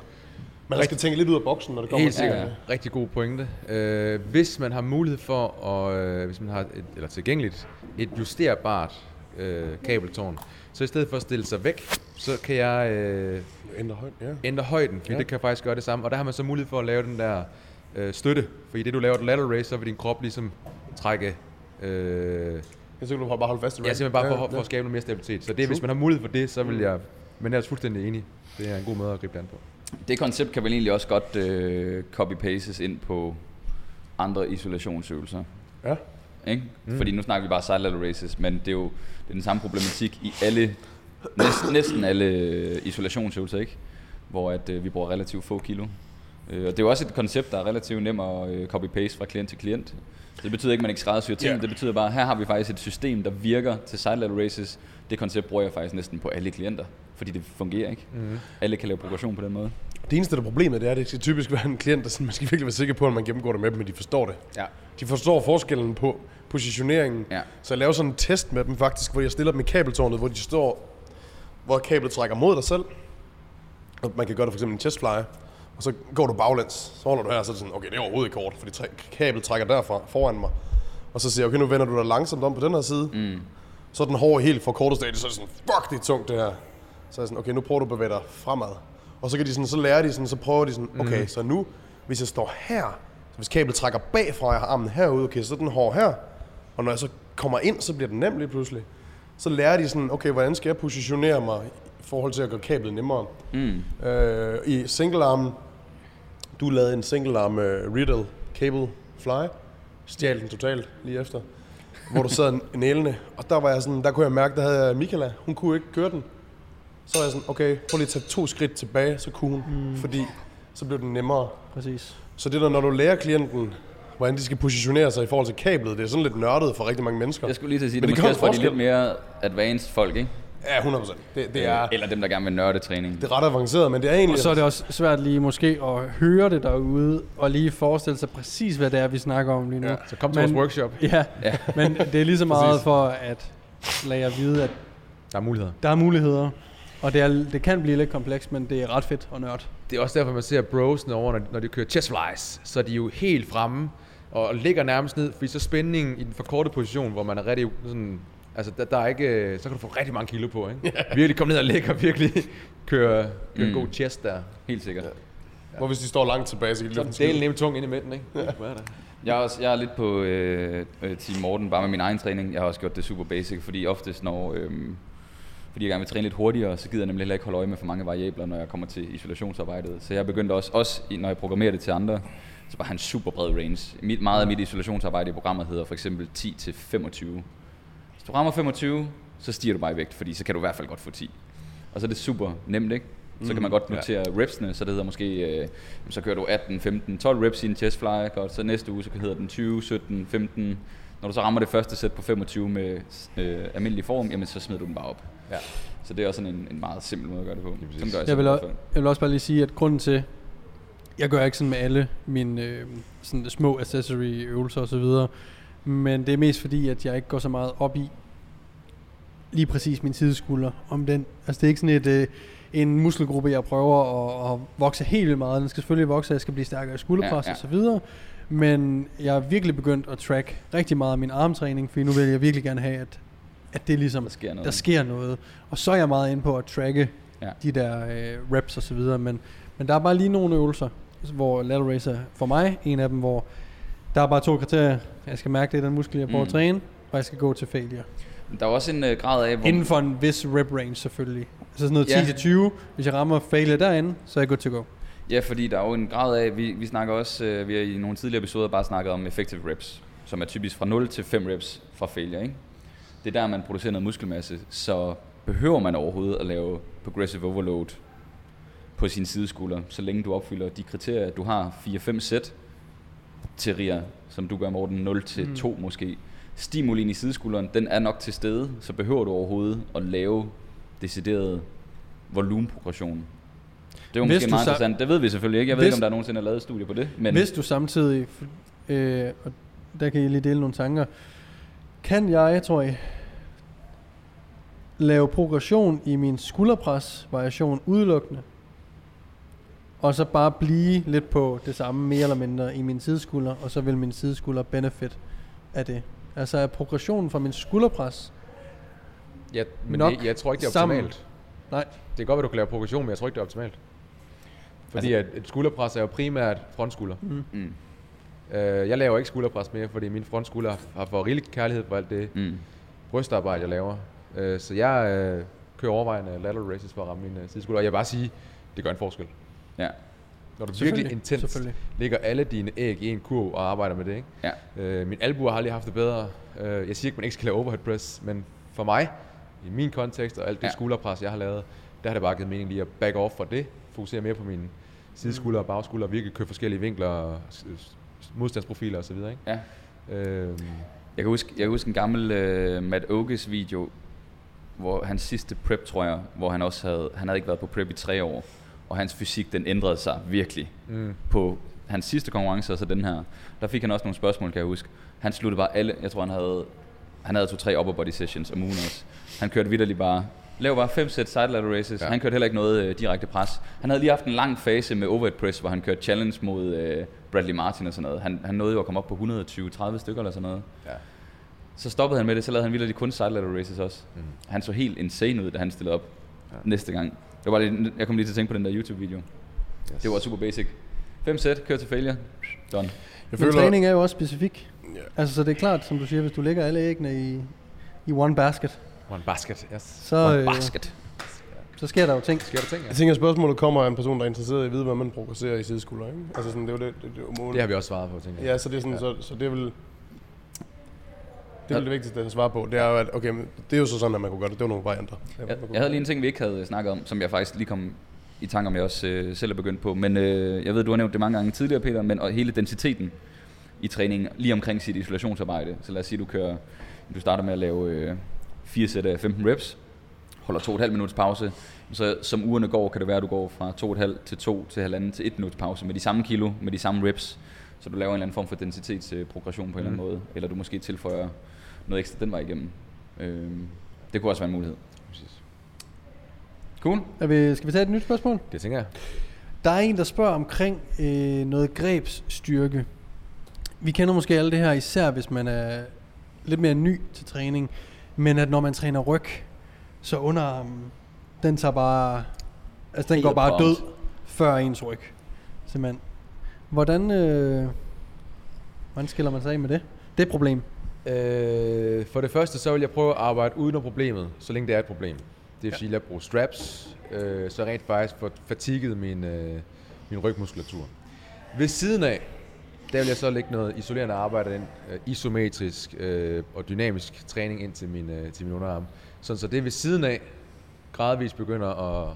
Man skal tænke lidt ud af boksen, når det kommer Helt til. Ja, Ja, ja. ja. Rigtig god pointe. Øh, hvis man har mulighed for, at, øh, hvis man har et, eller tilgængeligt, et justerbart øh, kabeltårn, så i stedet for at stille sig væk, så kan jeg øh, Ændre højt, ja. ændre højden, fordi Ja. ja. det kan faktisk gøre det samme. Og der har man så mulighed for at lave den der øh, støtte, fordi det du laver et lateral raise, så vil din krop ligesom trække... Øh, Jeg synes, du bare holde fast i ja, simpelthen bare for, for ja. at skabe noget mere stabilitet. Så det, True. hvis man har mulighed for det, så vil jeg... Men jeg er fuldstændig enig. Det er en god måde at gribe det an på. Det koncept kan vel egentlig også godt øh, copy-pastes ind på andre isolationsøvelser. Ja. Ikke? Mm. Fordi nu snakker vi bare side races, men det er jo det er den samme problematik i alle, næsten, næsten alle isolationsøvelser, ikke? hvor at, øh, vi bruger relativt få kilo. Øh, og det er jo også et koncept, der er relativt nem at øh, copy-paste fra klient til klient. Det betyder ikke, at man ikke skræddersyr ting. Ja. Det betyder bare, at her har vi faktisk et system, der virker til side lateral races. Det koncept bruger jeg faktisk næsten på alle klienter, fordi det fungerer ikke. Mm. Alle kan lave progression på den måde. Det eneste, der er problemet, det er, at det skal typisk være en klient, der sådan, man skal virkelig være sikker på, at man gennemgår det med dem, men de forstår det. Ja. De forstår forskellen på positioneringen. Ja. Så jeg laver sådan en test med dem faktisk, hvor jeg stiller dem i kabeltårnet, hvor de står, hvor kablet trækker mod dig selv. Og man kan gøre det for eksempel en chestfly. Og så går du baglæns. Så holder du her, og så er det sådan, okay, det er overhovedet ikke kort, fordi kablet trækker derfra foran mig. Og så siger jeg, okay, nu vender du dig langsomt om på den her side. Mm. Så er den hård helt for kortet stadie, så er det sådan, fuck, det er tungt det her. Så er jeg sådan, okay, nu prøver du at bevæge dig fremad. Og så kan de sådan, så lærer de sådan, så prøver de sådan, okay, mm. så nu, hvis jeg står her, så hvis kablet trækker bagfra, og jeg har armen herude, okay, så er den hård her. Og når jeg så kommer ind, så bliver den nem lige pludselig. Så lærer de sådan, okay, hvordan skal jeg positionere mig forhold til at gøre kablet nemmere. Mm. Øh, I single arm, du lavede en single arm uh, Riddle cable fly, stjal den totalt lige efter, hvor du sad nælende, og der var jeg sådan, der kunne jeg mærke, der havde Michaela, hun kunne ikke køre den. Så var jeg sådan, okay, prøv lige at tage to skridt tilbage, så kunne hun, mm. fordi så blev den nemmere. Præcis. Så det der, når du lærer klienten, hvordan de skal positionere sig i forhold til kablet, det er sådan lidt nørdet for rigtig mange mennesker. Jeg skulle lige til at sige, Men det, det måske også for de lidt mere advanced folk, ikke? Ja, 100%. Det, det, er, Eller dem, der gerne vil nørde træning. det er ret avanceret, men det er egentlig... Og så er det også svært lige måske at høre det derude, og lige forestille sig præcis, hvad det er, vi snakker om lige nu. Ja. Så kom til Men- vores workshop. Ja, Ja. men det er lige så meget for at lade jer vide, at Der er muligheder. der er muligheder. Og det, er, det kan blive lidt komplekst, men det er ret fedt og nørdt. Det er også derfor, man ser brosene over, når, når de kører chest flies, så er de jo helt fremme og ligger nærmest ned, fordi så spændingen i den forkortede position, hvor man er rigtig sådan, altså der, der er ikke, så kan du få rigtig mange kilo på, ikke? Virkelig komme ned og ligge og virkelig køre, køre Mm. en god chest der. Helt sikkert. Hvor hvis de står langt tilbage, så kan de Så løfte en er delen tung ind i midten, ikke? Hvad er der? Jeg er, også, jeg er lidt på øh, øh, Team Morten, bare med min egen træning. Jeg har også gjort det super basic, fordi oftest når... Øh, fordi jeg gerne vil træne lidt hurtigere, så gider jeg nemlig heller ikke holde øje med for mange variabler, når jeg kommer til isolationsarbejdet. Så jeg begyndte også, også når jeg programmerer det til andre, så bare have en super bred range. Mit, meget af mit isolationsarbejde i programmet hedder for eksempel 10 til 25. Hvis du rammer 25, så stiger du bare i vægt, fordi så kan du i hvert fald godt få 10. Og så er det super nemt, ikke? Så kan man godt notere ja. repsene, så det hedder måske, øh, så kører du 18, 15, 12 reps i en chest fly, godt, så næste uge så hedder den 20, 17, 15. Når du så rammer det første sæt på 25 med øh, almindelig form, jamen så smider du den bare op. Ja. Så det er også sådan en, en meget simpel måde at gøre det på. Sådan gør jeg, Jeg vil, i hvert også, fald. jeg vil også bare lige sige, at grunden til, jeg gør ikke sådan med alle mine øh, sådan små accessory øvelser osv., men det er mest fordi, at jeg ikke går så meget op i lige præcis min sideskulder. Om den, altså det er ikke sådan et, øh, en muskelgruppe, jeg prøver at, at vokse helt vildt meget. Den skal selvfølgelig vokse, jeg skal blive stærkere i skulderpres Ja, ja, og så videre. Men jeg er virkelig begyndt at track rigtig meget af min armtræning, fordi nu vil jeg virkelig gerne have, at, at det ligesom Der sker noget. der sker noget. Og så er jeg meget inde på at tracke Ja. ja. de der øh, reps og så videre. Men, men der er bare lige nogle øvelser, hvor lateral racer for mig, en af dem, hvor der er bare to kriterier. Jeg skal mærke, det er den muskel, jeg prøver Mm. at træne, og jeg skal gå til failure. Der er også en øh, grad af, hvor... Inden for en vis rep range selvfølgelig. Så sådan noget Ja. 10-20. Hvis jeg rammer failure derinde, så er jeg good to go. Ja, fordi der er jo en grad af, vi, vi snakker også, øh, vi har i nogle tidligere episoder bare snakket om effective reps, som er typisk fra 0 til 5 reps fra failure, ikke? Det er der, man producerer noget muskelmasse, så behøver man overhovedet at lave progressive overload på sin sideskulder, så længe du opfylder de kriterier, du har 4-5 sæt til RIA, som du gør, Morten, 0 til Mm. 2 måske. Stimulien i sideskulderen, den er nok til stede, så behøver du overhovedet at lave decideret volumenprogression. Det er måske meget interessant. Det ved vi selvfølgelig ikke. Jeg ved ikke, om der nogensinde er lavet et studie på det. Men Hvis du samtidig, øh, og der kan I lige dele nogle tanker, kan jeg, tror jeg, lave progression i min skulderpres variation udelukkende, og så bare blive lidt på det samme, mere eller mindre, i min sideskulder, og så vil min sideskulder benefit af det. Altså er progressionen fra min skulderpres, Ja, men Nok det, jeg tror ikke, det er sammen. optimalt. nej, Det kan godt være, du kan lave progression, men jeg tror ikke, det er optimalt. Fordi altså, at et skulderpres er jo primært frontskulder. mm. Mm, Uh, jeg laver ikke skulderpres mere, fordi min frontskulder har for rigelig kærlighed for alt det mm. brystarbejde, jeg laver. Uh, så jeg uh, kører overvejende lateral races for at ramme min uh, sideskulder. Og jeg vil bare sige, det gør en forskel. Ja. Når du virkelig intens lægger alle dine æg i en kurv og arbejder med det, ikke? Ja. Uh, min albuer har aldrig haft det bedre. Uh, jeg siger ikke, man ikke skal lave overhead press, men for mig, i min kontekst og alt det Ja. skulderpres, jeg har lavet, der har det bare givet mening lige at back off fra det. Fokusere mere på mine sideskulder og bagskulder, og virkelig køre forskellige vinkler, modstandsprofiler osv. Ikke? ja. Øhm, Jeg kan huske, jeg kan huske en gammel uh, Matt Oges video, hvor hans sidste prep, tror jeg, hvor han også havde, han havde ikke været på prep i tre år, og hans fysik, den ændrede sig virkelig mm, på hans sidste konkurrence, og så den her. Der fik han også nogle spørgsmål, kan jeg huske. Han sluttede bare alle, jeg tror han havde, han havde to-tre upper body sessions om ugen også. Han kørte vidderligt bare, lav bare fem sæt side lateral races. Ja. Han kørte heller ikke noget øh, direkte pres. Han havde lige haft en lang fase med overhead press, hvor han kørte challenge mod øh, Bradley Martin og sådan noget. Han, han nåede jo at komme op på 120-30 stykker eller sådan noget. ja. Så stoppede han med det, så lavede han vildt kun side lateral races også. Mm. Han så helt insane ud, da han stillede op. Ja. næste gang. Det var lige, jeg kom lige til at tænke på den der YouTube-video. Yes. Det var super basic. Fem sæt, kør til failure. Done. Jeg Men træning er jo også specifik. Altså, så det er klart, som du siger, hvis du lægger alle æggene i, i one basket, One basket, yes. så, øh, basket. så sker der jo ting. Sker der ting, ja? Jeg tænker, at spørgsmålet kommer af en person, der er interesseret i at vide, hvad man progresserer i sideskulder, ikke? Altså sådan, det er jo det, det, det, er jo målet. Det har vi også svaret på, tænker jeg. Ja, så det er sådan, Ja. så, så det er vel... Det er vel det vigtigste at svare på. Det er jo, at okay, men det er jo så sådan, at man kunne gøre det. Det var nogle varianter. Ja, Jeg, jeg havde lige en ting, vi ikke havde snakket om, som jeg faktisk lige kom i tanke om, jeg også øh, selv er begyndt på. Men øh, jeg ved, du har nævnt det mange gange tidligere, Peter, men og hele densiteten i træningen lige omkring sit isolationsarbejde. Så lad os sige, du kører, du starter med at lave øh, fire sæt af 15 reps, holder to og et halvt minuts pause. Så som ugerne går, kan det være, at du går fra to og et halvt til to til halvanden til et minuts pause med de samme kilo, med de samme reps. Så du laver en eller anden form for densitetsprogression på en eller anden måde. Eller du måske tilføjer noget ekstra den vej igennem. Øh, det kunne også være en mulighed. Præcis. Cool. Er vi, skal vi tage et nyt spørgsmål? Det tænker jeg. Der er en, der spørger omkring øh, noget grebsstyrke. Vi kender måske alle det her, især hvis man er lidt mere ny til træning. Men at når man træner ryg, så underarmen, den tager bare... Altså den går bare død før ens ryg. Simpelthen. Hvordan, øh, hvordan skiller man sig af med det? Det er et problem. Øh, for det første, så vil jeg prøve at arbejde uden om problemet, så længe det er et problem. Det vil sige, at jeg bruger straps, øh, så rent faktisk får fatiget min, øh, min rygmuskulatur. Ved siden af, der vil jeg så lægge noget isolerende arbejde ind, øh, isometrisk øh, og dynamisk træning ind til min, øh, til min underarm. Sådan så det ved siden af gradvist begynder at,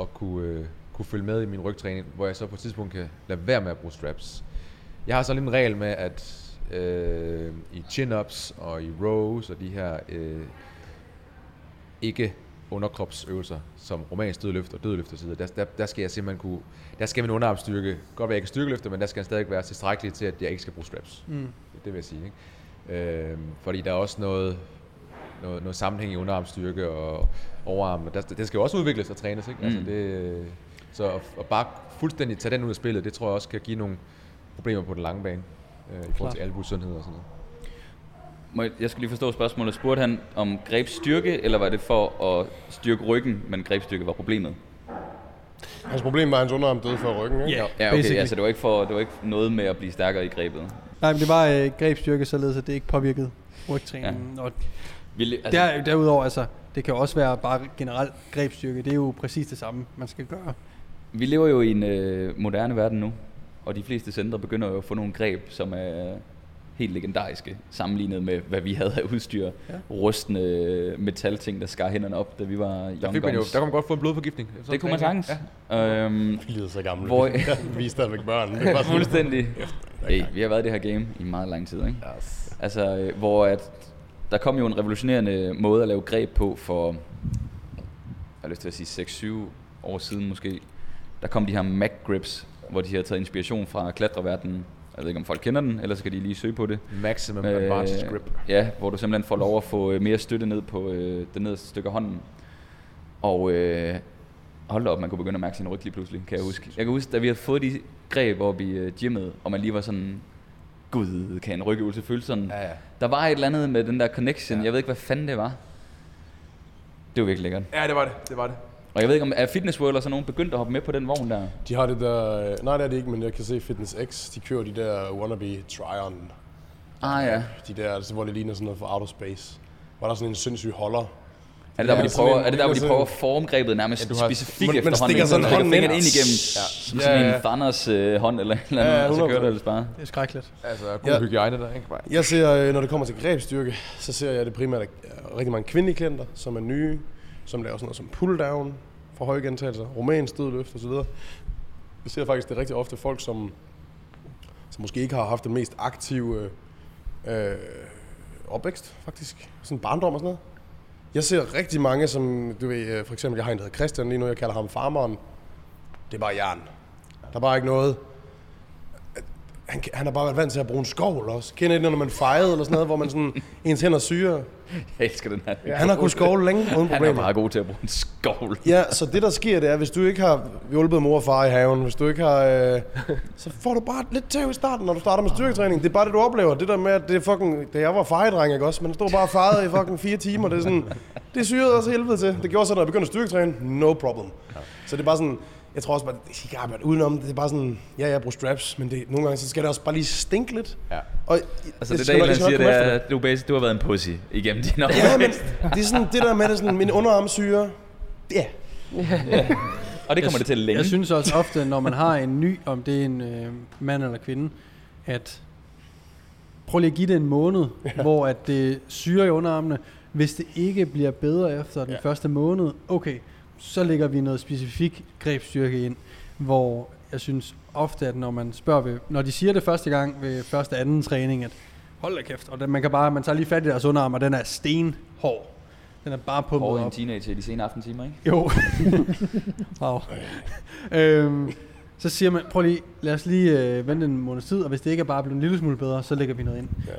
at kunne, øh, kunne følge med i min rygtræning, hvor jeg så på et tidspunkt kan lade være med at bruge straps. Jeg har så lidt en regel med, at øh, i chin-ups og i rows og de her øh, ikke underkropsøvelser, som romansk dødløft og dødløft osv., der, der, der skal jeg simpelthen kunne, der skal min underarmstyrke, godt være jeg ikke styrkeløfter, men der skal den stadig være tilstrækkelig til, at jeg ikke skal bruge straps. Mm. Det vil jeg sige. Ikke? Øh, fordi der er også noget, noget, noget sammenhæng i underarmstyrke og overarm. og Der, det skal jo også udvikles og trænes. Ikke? Mm. Altså det, så at, at bare fuldstændig tage den ud af spillet, det tror jeg også kan give nogle problemer på den lange bane. Øh, I forhold Klart. til albuesundhed og sådan noget. Må jeg, jeg skal lige forstå spørgsmålet. Spurgte han om grebsstyrke, eller var det for at styrke ryggen, men grebsstyrke var problemet? Hans problem var, at hans underarm døde før ryggen, ikke? Ja. Ja, okay, Basically. altså det var ikke, for, det var ikke noget med at blive stærkere i grebet. Nej, men det var øh, grebsstyrke, således at det ikke påvirkede rygtræningen. Ja. Og Vi, altså, der, derudover, altså, det kan også være bare generelt grebsstyrke. Det er jo præcis det samme, man skal gøre. Vi lever jo i en øh, moderne verden nu, og de fleste centre begynder jo at få nogle greb, som er helt legendariske, sammenlignet med, hvad vi havde af udstyr. Ja. Rustne metalting, der skar hænderne op, da vi var Der, young fik man jo, der kunne man godt få en blodforgiftning. sådan Det kunne man sagtens. Ja. Øhm, Vi lyder så gamle. Hvor- vi er stadigvæk børn. Det er sådan, fuldstændig. Hey, vi har været i det her game i meget lang tid, ikke? Yes. Altså, øh, hvor at, der kom jo en revolutionerende måde at lave greb på for, jeg har lyst til at sige 6-7 år siden måske. Der kom de her Mac grips, hvor de har taget inspiration fra klatreverdenen. Jeg ved ikke, om folk kender den, ellers så kan de lige søge på det. Maximum advantage grip. Ja, hvor du simpelthen får lov at få øh, mere støtte ned på øh, det nederste stykke af hånden. Og øh, hold da op, man kunne begynde at mærke sin ryg lige pludselig, kan jeg huske. Jeg kan huske, da vi havde fået de greb op i øh, gymmet, og man lige var sådan, gud, kan en rygøvelse føles sådan. Ja, ja. Der var et eller andet med den der connection, Ja. jeg ved ikke, hvad fanden det var. Det var virkelig lækkert. Ja, det var det. Det var det. Og jeg ved ikke, om er Fitness World og sådan nogen begyndt at hoppe med på den vogn der? De har det der... Nej, det er det ikke, men jeg kan se Fitness X. De kører de der wannabe Tryon. Ah ja. De der, altså, hvor det ligner sådan noget for outer space. Hvor der er sådan en sindssyg holder. Er det der, hvor Ja, de prøver, en- er det der, hvor de prøver at forme grebet nærmest Ja, har- specifikt Man- man efter hånden? stikker sådan hånden ind. ind igennem, Ja. som Ja, sådan ja. en Thanos øh, hånd eller eller andet, Ja, ja, og så kører 100%. det ellers bare. Det er skrækkeligt. Altså, god Ja. hygiejne der, ikke? Bare. Jeg ser, øh, når det kommer til grebsstyrke, så ser jeg det primært af øh, rigtig mange kvindelige klienter, som er nye, som laver sådan noget som pull-down for høje gentagelser, romansk dødløft osv. Vi ser faktisk, det er rigtig ofte folk, som, som måske ikke har haft den mest aktive øh, opvækst, faktisk. Sådan barndom og sådan noget. Jeg ser rigtig mange, som, du ved, øh, for eksempel, jeg har en, der hedder Christian lige nu, jeg kalder ham farmeren. Det er bare jern. Der er bare ikke noget han, han har bare været vant til at bruge en skovl også. Kender I det, når man fejede eller sådan noget, hvor man sådan, ens hænder syre? Jeg elsker den her. Ja, han har kunnet skovle længe uden Han er problemer. bare god til at bruge en skovl. Ja, så det der sker, det er, hvis du ikke har hjulpet mor og far i haven, hvis du ikke har, øh, så får du bare lidt tæv i starten, når du starter med styrketræning. Det er bare det, du oplever. Det der med, at det er fucking, da jeg var fejedreng, ikke også? Man stod bare og fejede i fucking fire timer. Det er sådan, det syrede også helvede til. Det gjorde så, når jeg begyndte at styrketræne, no problem. Så det er bare sådan, jeg tror også bare, jeg skal arbejde udenom. Det er bare sådan, ja, jeg bruger straps, men det, nogle gange så skal det også bare lige stinke lidt. Ja. Og Altså det, det der, han siger, det er, du, basic, du har været en pussy igennem dine år. Ja, men det er sådan det der med, det sådan, min underarmsyre, ja, Og det kommer det til længe. Jeg synes også ofte, når man har en ny, om det er en øh, mand eller kvinde, at prøv lige at give det en måned, ja. hvor at det syrer i underarmene. Hvis det ikke bliver bedre efter den Ja. ja. første måned, okay, så lægger vi noget specifik grebsstyrke ind, hvor jeg synes ofte, at når man spørger, ved, når de siger det første gang ved første anden træning, at hold da kæft, og den, man kan bare, man tager lige fat i deres underarm, og den er stenhård. Den er bare i op. en teenager i de sene aftentimer, ikke? Jo. wow. øhm, så siger man, prøv lige, lad os lige øh, vente en måneds tid, og hvis det ikke er bare blevet en lille smule bedre, så lægger vi noget ind. Ja.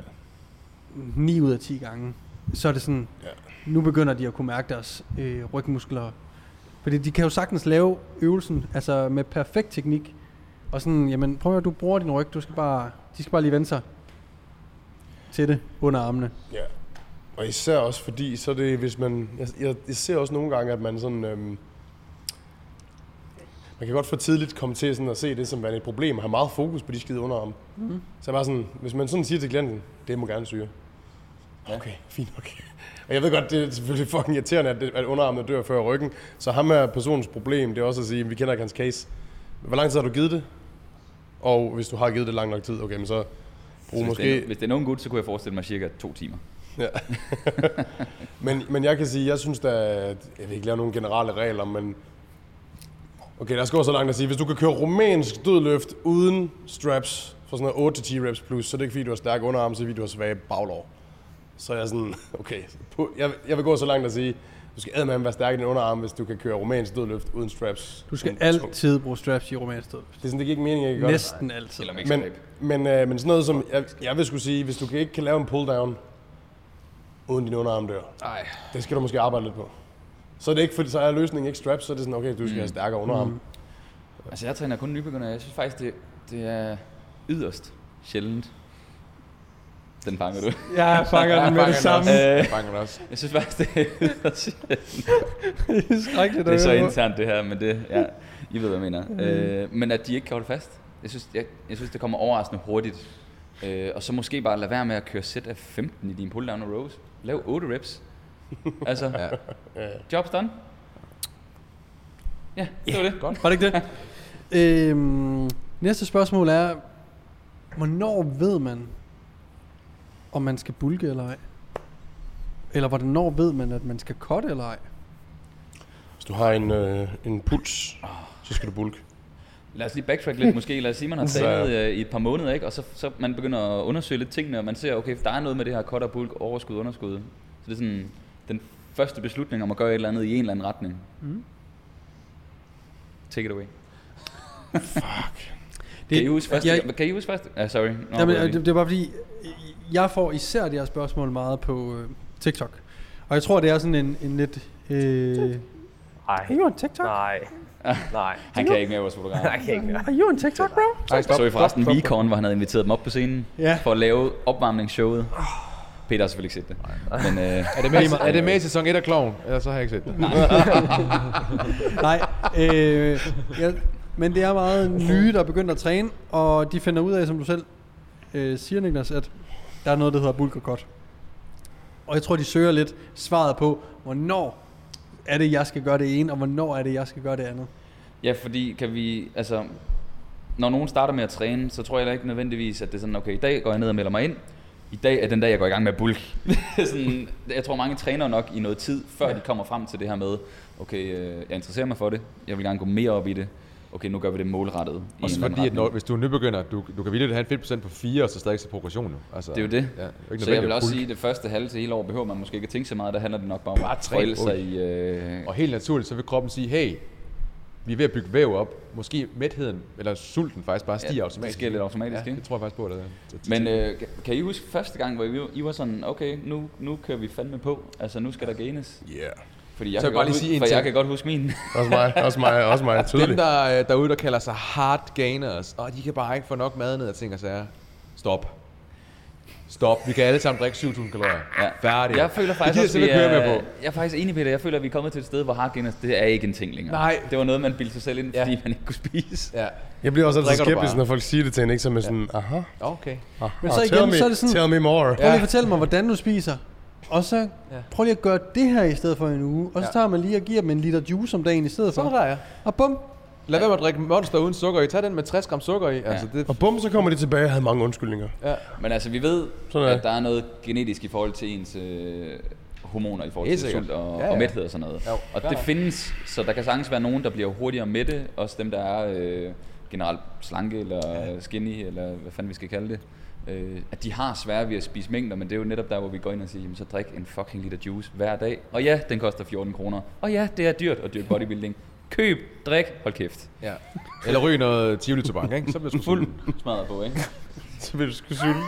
9 ud af 10 gange. Så er det sådan, Ja. nu begynder de at kunne mærke deres øh, rygmuskler. Fordi de kan jo sagtens lave øvelsen, altså med perfekt teknik. Og sådan, jamen prøv at du bruger din ryg, du skal bare, de skal bare lige vende sig til det under armene. Ja. Og især også fordi, så er det, hvis man... Jeg, jeg, jeg ser også nogle gange, at man sådan... Øhm, man kan godt for tidligt komme til sådan at se det som værende et problem, og have meget fokus på de skide underarme. Mm. Så jeg bare sådan, hvis man sådan siger til klienten, det må gerne syre. Okay, fint, okay. Og jeg ved godt, det er selvfølgelig fucking irriterende, at, det, at underarmene dør før ryggen. Så ham er personens problem, det er også at sige, vi kender ikke hans case. Hvor lang tid har du givet det? Og hvis du har givet det lang nok tid, okay, men så brug Så hvis, måske... det er, hvis det er nogen gut, så kunne jeg forestille mig cirka to timer. Ja. men, men jeg kan sige, jeg synes da, at jeg vil ikke lave nogle generelle regler, men Okay, der skal gå så langt at sige, hvis du kan køre romansk dødløft uden straps for sådan noget 8-10 reps plus, så er det ikke fordi, du har stærke underarme, så er det fordi, du har svage baglov. Så er jeg sådan, okay, jeg, jeg vil gå så langt at sige, du skal adme være stærk i din underarm, hvis du kan køre romansk dødløft uden straps. Du skal altid bruge straps i romansk død. Det er sådan, det giver ikke mening, at jeg det. Næsten altid. Eller Men, men, øh, men sådan noget som, jeg, jeg vil skulle sige, hvis du kan ikke kan lave en pull down, uden din underarm dør, Nej. det skal du måske arbejde lidt på. Så er det ikke, fordi så er løsningen ikke straps, så er det sådan, okay, du skal have stærkere underarm. Mm. Altså, jeg træner kun nybegynder. Jeg synes faktisk, det, det er yderst sjældent. Den fanger du. Jeg fanger den med det samme. Jeg fanger den også. Jeg synes faktisk, det er. Det er skrækkeligt Det er så internt det her, men det, ja, I ved, hvad jeg mener. Øh, men at de ikke kan holde fast. Jeg synes, jeg, jeg synes det kommer overraskende hurtigt. Øh, og så måske bare lade være med at køre sæt af 15 i din pull down og rows. Lav 8 reps. Altså, Ja. job's done. Ja, det var det. Godt. Var det ikke det? øhm, næste spørgsmål er, hvornår ved man, om man skal bulke eller ej? Eller hvornår ved man, at man skal cutte eller ej? Hvis du har en, øh, en puls, så skal du bulke. Lad os lige backtrack lidt måske. Lad os sige, man har trænet øh, i et par måneder, ikke? og så, så man begynder at undersøge lidt tingene, og man ser, okay, der er noget med det her cut og bulk, overskud, underskud. Så det er sådan den første beslutning om at gøre et eller andet i en eller anden retning. Mm. Take it away. Det, Kan I huske første? Jeg, Kan I huske første? Ah, sorry. Nå, jamen, det, det er bare fordi, jeg får især de her spørgsmål meget på øh, TikTok. Og jeg tror, det er sådan en, en lidt... Øh, Nej. are you on TikTok? Nej. Nej. Han kan ikke mere vores fotograf. Jeg kan ikke mere. Are you on TikTok, bro? Nej, Så I forresten Vicon, hvor han havde inviteret dem op på scenen Ja. for at lave opvarmningsshowet. Peter har selvfølgelig ikke set det. Men, øh, Er det, med, er det med i sæson 1 af Kloven? Ellers så har jeg ikke set det. Nej, øh, ja, men det er meget nye, der er begyndt at træne, og de finder ud af, som du selv øh, siger, Niklas, at der er noget, der hedder bulk og jeg tror, de søger lidt svaret på, hvornår er det, jeg skal gøre det ene, og hvornår er det, jeg skal gøre det andet. Ja, fordi kan vi, altså, når nogen starter med at træne, så tror jeg ikke nødvendigvis, at det er sådan, okay, i dag går jeg ned og melder mig ind. I dag er den dag, jeg går i gang med bulk. sådan, jeg tror, mange træner nok i noget tid, før ja. de kommer frem til det her med, okay, øh, jeg interesserer mig for det, jeg vil gerne gå mere op i det. Okay, nu gør vi det målrettet. eller anden fordi, at når, hvis du er nybegynder, du, du kan virkelig have en fedtprocent på 4, og så stadig se progression. Jo. Altså, Det er jo det. Ja, det er Så jeg vil også sige, at det første halve til hele år behøver man måske ikke at tænke så meget. Der handler det nok bare om at forælde sig i... Øh, Og helt naturligt, så vil kroppen sige, hey, vi er ved at bygge væv op. Måske mætheden, eller sulten faktisk bare stiger Ja, det automatisk. sker lidt automatisk, ja, ikke? det tror jeg faktisk på. Det er. Men øh, kan- I huske første gang, hvor I, I var sådan, okay, nu, nu kører vi fandme på. Altså, nu skal der gaines. Yeah. Fordi jeg, Så kan, jeg bare godt lige huske, sige en for jeg ting. kan godt huske min. Også mig, også mig, også mig. Dem Tydeligt. der, øh, derude, der kalder sig hard gainers, og de kan bare ikke få nok mad ned og tænker sig, stop. Stop. Vi kan alle sammen drikke 7.000 kalorier. Ja. Færdig. Jeg føler Det faktisk gider også, jeg vi er, med på. jeg er faktisk enig, Peter. Jeg føler, at vi er kommet til et sted, hvor hardgainers, det er ikke en ting længere. Nej. Det var noget, man bildte sig selv ind, Ja. fordi man ikke kunne spise. Ja, Jeg bliver også altid skeptisk, når folk siger det til en, ikke? Som er sådan, aha, okay. aha. Men så tell igen, me, så er det sådan- Tell me more. Prøv lige at fortælle mig, hvordan du spiser. Og så Ja. prøv lige at gøre det her i stedet for en uge. Og så Ja. tager man lige og giver dem en liter juice om dagen i stedet Sådan for. der, ja. Og bum, Lad være med at drikke monster uden sukker i. Tag den med 60 gram sukker i. Altså, det, Og bum, så kommer de tilbage og havde mange undskyldninger. ja. Men altså, vi ved, Sådan at der er noget genetisk i forhold til ens øh, hormoner, i forhold Helt til sikkert. sult og, Ja, ja. og mæthed og sådan noget. Jo, og det nok. findes, så der kan sagtens være nogen, der bliver hurtigere mætte, også dem, der er øh, generelt slanke eller skinny, eller hvad fanden vi skal kalde det. Øh, at de har svært ved at spise mængder, men det er jo netop der, hvor vi går ind og siger, jamen, så drik en fucking liter juice hver dag. Og ja, den koster 14 kroner. Og ja, det er dyrt at dyrke bodybuilding. Køb, drik, hold kæft. ja. Eller ryg noget tivoli tobak, ikke? Så bliver du fuld. Smadret på, ikke? Så vil du sgu sulte.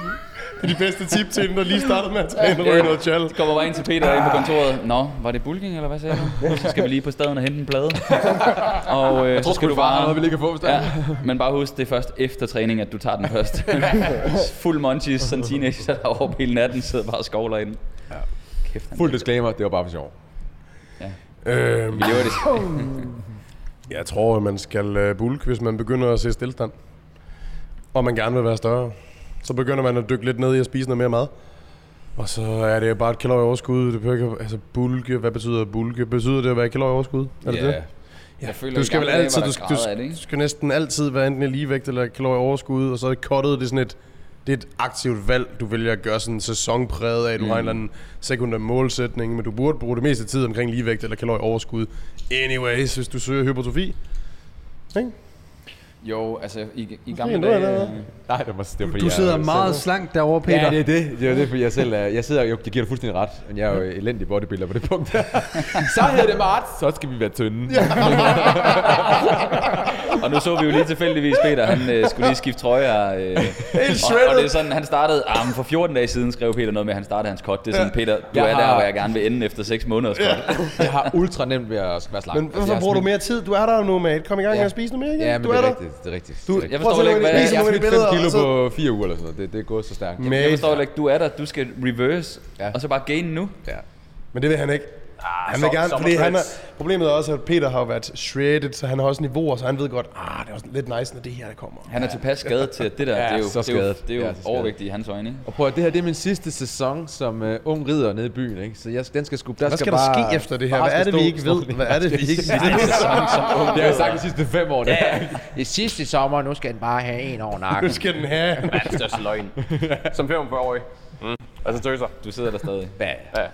Det er de bedste tip til den, der lige startede med at træne og ryge noget chal. Så kommer bare ind til Peter ind på kontoret. Nå, var det bulking, eller hvad sagde du? Så skal vi lige på staden og hente en plade. Og øh, Jeg tror så skal du bare noget, vi lige kan få, Ja, men bare husk, det er først efter træning, at du tager den først. Fuld munchies, sådan en teenager, der over hele natten sidder bare og skovler ind. Ja. Kæft, Fuld disclaimer, det var bare for sjov. Øhm, Vi lever det. jeg tror, at man skal øh, bulk, hvis man begynder at se stillstand. Og man gerne vil være større. Så begynder man at dykke lidt ned i at spise noget mere mad. Og så er det bare et kalorieoverskud. Det behøver altså bulke, hvad betyder bulke? Betyder det at være et kalorieoverskud? Er det Ja. det? Jeg føler, du skal vel altid, du skal, du, det, skal, ikke? du skal næsten altid være enten i ligevægt eller kalorieoverskud, og så er cuttet, det er sådan et, det er et aktivt valg, du vælger at gøre sådan en sæsonpræget af, du mm. har en eller anden sekundær målsætning, men du burde bruge det meste af tid omkring ligevægt eller kalorieoverskud. Anyways, hvis du søger hypertrofi, Ikke? Jo, altså i, i er gamle dage... øh, Nej, det var, det var fordi, Du jeg sidder er jo meget selv- slank derovre, Peter. Ja, det er det. Det er det, fordi jeg selv er, jeg sidder, jo, jeg giver dig fuldstændig ret, men jeg er jo elendig bodybuilder på det punkt. så hedder det Mart, så skal vi være tynde. Og nu så vi jo lige tilfældigvis Peter, han øh, skulle lige skifte trøjer. Øh, og, og, det er sådan, han startede, ah, men for 14 dage siden skrev Peter noget med, at han startede hans cut. Det er sådan, Peter, du Jeg er der, har- hvor jeg gerne vil ende efter 6 måneders cut. jeg har ultra nemt ved at være slank. Men Altså, hvorfor jeg har bruger du mere tid? Du er der jo nu, mate. Kom i gang Ja. at spise noget mere, ikke? Ja, men du det er der. Rigtigt. Det er rigtigt. Du, Det er. Jeg forstår ikke, hvad- de- vise jeg har nogle af de smidt 5 billeder, kilo så- på 4 uger eller sådan noget. Det, det er gået så stærkt. Mate. Jeg forstår ikke, du er der, du skal reverse, Ja. og så bare gain nu. Ja. Men det vil han ikke. Han vil som- gerne, sommer fordi han er, problemet er også, at Peter har været shredded, så han har også niveauer, så han ved godt, ah, det er også lidt nice, når det her der kommer. Han er tilpas skadet til, at det der, Ja, det er jo, så det er jo, skadet. det er Ja, jo skadet. overvægtigt i hans øjne. Ikke? Og prøv at det her det er min sidste sæson som uh, ung ridder nede i byen, ikke? Så jeg, den skal sgu, der Hvad skal skal der bare, ske efter det her? Hvad er det, vi ikke ved? Hvad er det, vi ikke ved? Det har jeg sagt de sidste fem år. Det, det sidste sommer, nu skal den bare have en over nakken. Nu skal den have. Hvad er det største løgn? Som 45-årig. Mm. Altså tøser. Du sidder der stadig. Ja. Ja.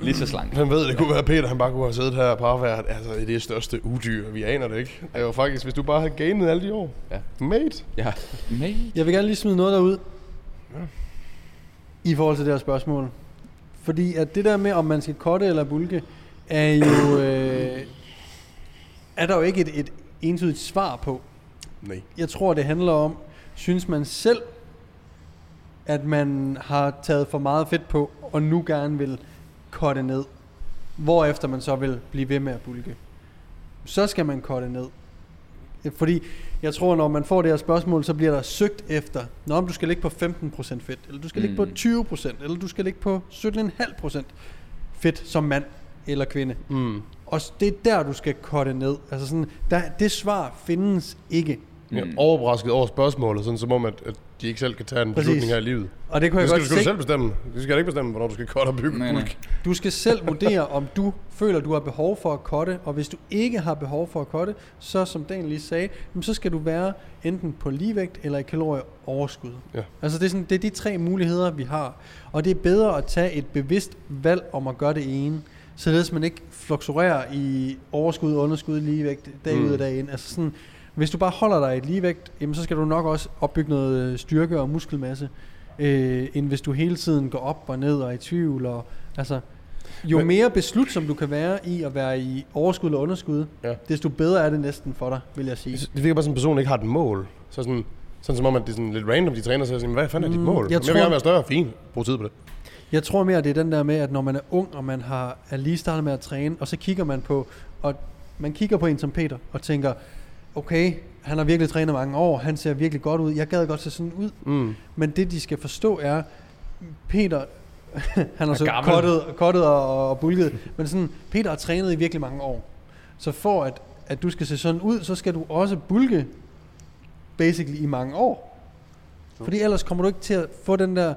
Lige så slank. Han ved, det kunne være Peter, han bare kunne have siddet her og bare været, altså det er det største udyr, vi aner det ikke. Det er jo faktisk, hvis du bare havde gainet alle de år. Ja. Mate. ja. Nej. Jeg vil gerne lige smide noget derud. I forhold til det her spørgsmål. Fordi at det der med, om man skal kotte eller bulke, er jo... Øh, er der jo ikke et, et entydigt svar på. Nej. Jeg tror, det handler om, synes man selv, at man har taget for meget fedt på, og nu gerne vil kotte ned. Hvorefter man så vil blive ved med at bulke. Så skal man kotte ned. Fordi jeg tror, når man får det her spørgsmål, så bliver der søgt efter, Nå, om du skal ligge på 15% fedt, eller du skal ligge på Mm. 20%, eller du skal ligge på 17,5% fedt som mand eller kvinde. Mm. Og det er der, du skal kotte ned. Altså sådan, der, det svar findes ikke. Jeg Mm. er overrasket over spørgsmålet, sådan som om, at, at de ikke selv kan tage en Præcis. beslutning her i livet. Og det kunne Det jeg skal, godt skal du selv bestemme. Du skal ikke bestemme, hvornår du skal cutte og bygge Nej, nej. Du skal selv vurdere, om du føler, du har behov for at kotte, og hvis du ikke har behov for at kotte, så som Dan lige sagde, så skal du være enten på ligevægt eller i kalorieoverskud. Ja. Altså det er, sådan, det er de tre muligheder, vi har. Og det er bedre at tage et bevidst valg om at gøre det ene, således man ikke fluktuerer i overskud, underskud, ligevægt, dag Mm. ud og dag ind. Altså sådan, hvis du bare holder dig i et ligevægt, jamen så skal du nok også opbygge noget øh, styrke og muskelmasse, øh, end hvis du hele tiden går op og ned og er i tvivl. Og, altså, jo Men- mere beslutsom du kan være i at være i overskud eller underskud, Ja. desto bedre er det næsten for dig, vil jeg sige. Det virker bare som en person, der ikke har et mål. Så sådan, sådan som om, at det er sådan lidt random, de træner sig og siger, hvad fanden er dit Mm, mål? jeg Jeg, jeg vil tror- gerne være større. Fint. Brug tid på det. Jeg tror mere, det er den der med, at når man er ung, og man har, er lige startet med at træne, og så kigger man på, og man kigger på en som Peter, og tænker, okay, han har virkelig trænet mange år, han ser virkelig godt ud, jeg gad godt se sådan ud. Mm. Men det, de skal forstå er, Peter, han har så kottet, kottet og, og bulket, men sådan, Peter har trænet i virkelig mange år. Så for at, at du skal se sådan ud, så skal du også bulke, basically, i mange år. Fordi ellers kommer du ikke til at få den der,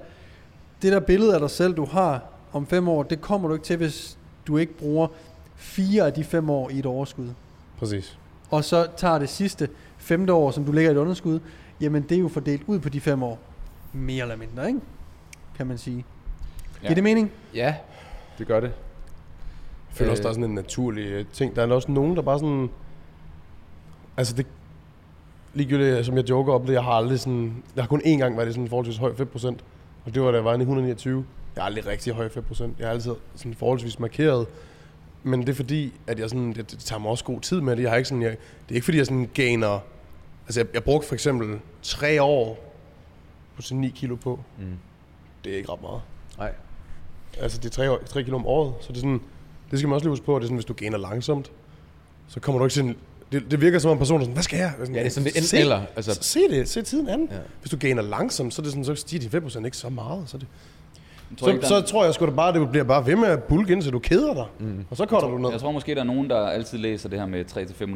det der billede af dig selv, du har om fem år, det kommer du ikke til, hvis du ikke bruger fire af de fem år i et overskud. Præcis. Og så tager det sidste femte år, som du ligger i et underskud, jamen det er jo fordelt ud på de fem år. Mere eller mindre, ikke? Kan man sige. Ja. Giver det mening? ja, det gør det. Jeg føler også, Øh. der er sådan en naturlig øh, ting. Der er også nogen, der bare sådan... Altså det... Ligegyldigt, som jeg joker op, det jeg har aldrig sådan... Jeg har kun én gang været i sådan en forholdsvis høj 5%. Og det var da jeg var i 129. Jeg er aldrig rigtig høj 5%. Jeg er altid sådan forholdsvis markeret. Men det er fordi, at jeg sådan, det, det tager mig også god tid med det. Jeg har ikke sådan, jeg, det er ikke fordi, jeg sådan gainer... Altså jeg, jeg brugte for eksempel tre år på sådan 9 kilo på. Mm. Det er ikke ret meget. Nej. Altså det er 3, år, 3 kilo om året, så det er sådan, det skal man også lige huske på, at det er sådan, hvis du gainer langsomt, så kommer du ikke til det, det virker som om personen er sådan, hvad skal jeg? Sådan, Ja, det er sådan lidt se, eller, altså- altså. Se det, se tiden an. Ja. Hvis du gainer langsomt, så er det sådan, så stiger de 5% ikke så meget. Så, det, tror, så, ikke, der, så tror jeg sgu da bare, det bliver bare ved med at bulke ind, så du keder dig. Mm. Og så cutter du ned. jeg tror måske, der er nogen, der altid læser det her med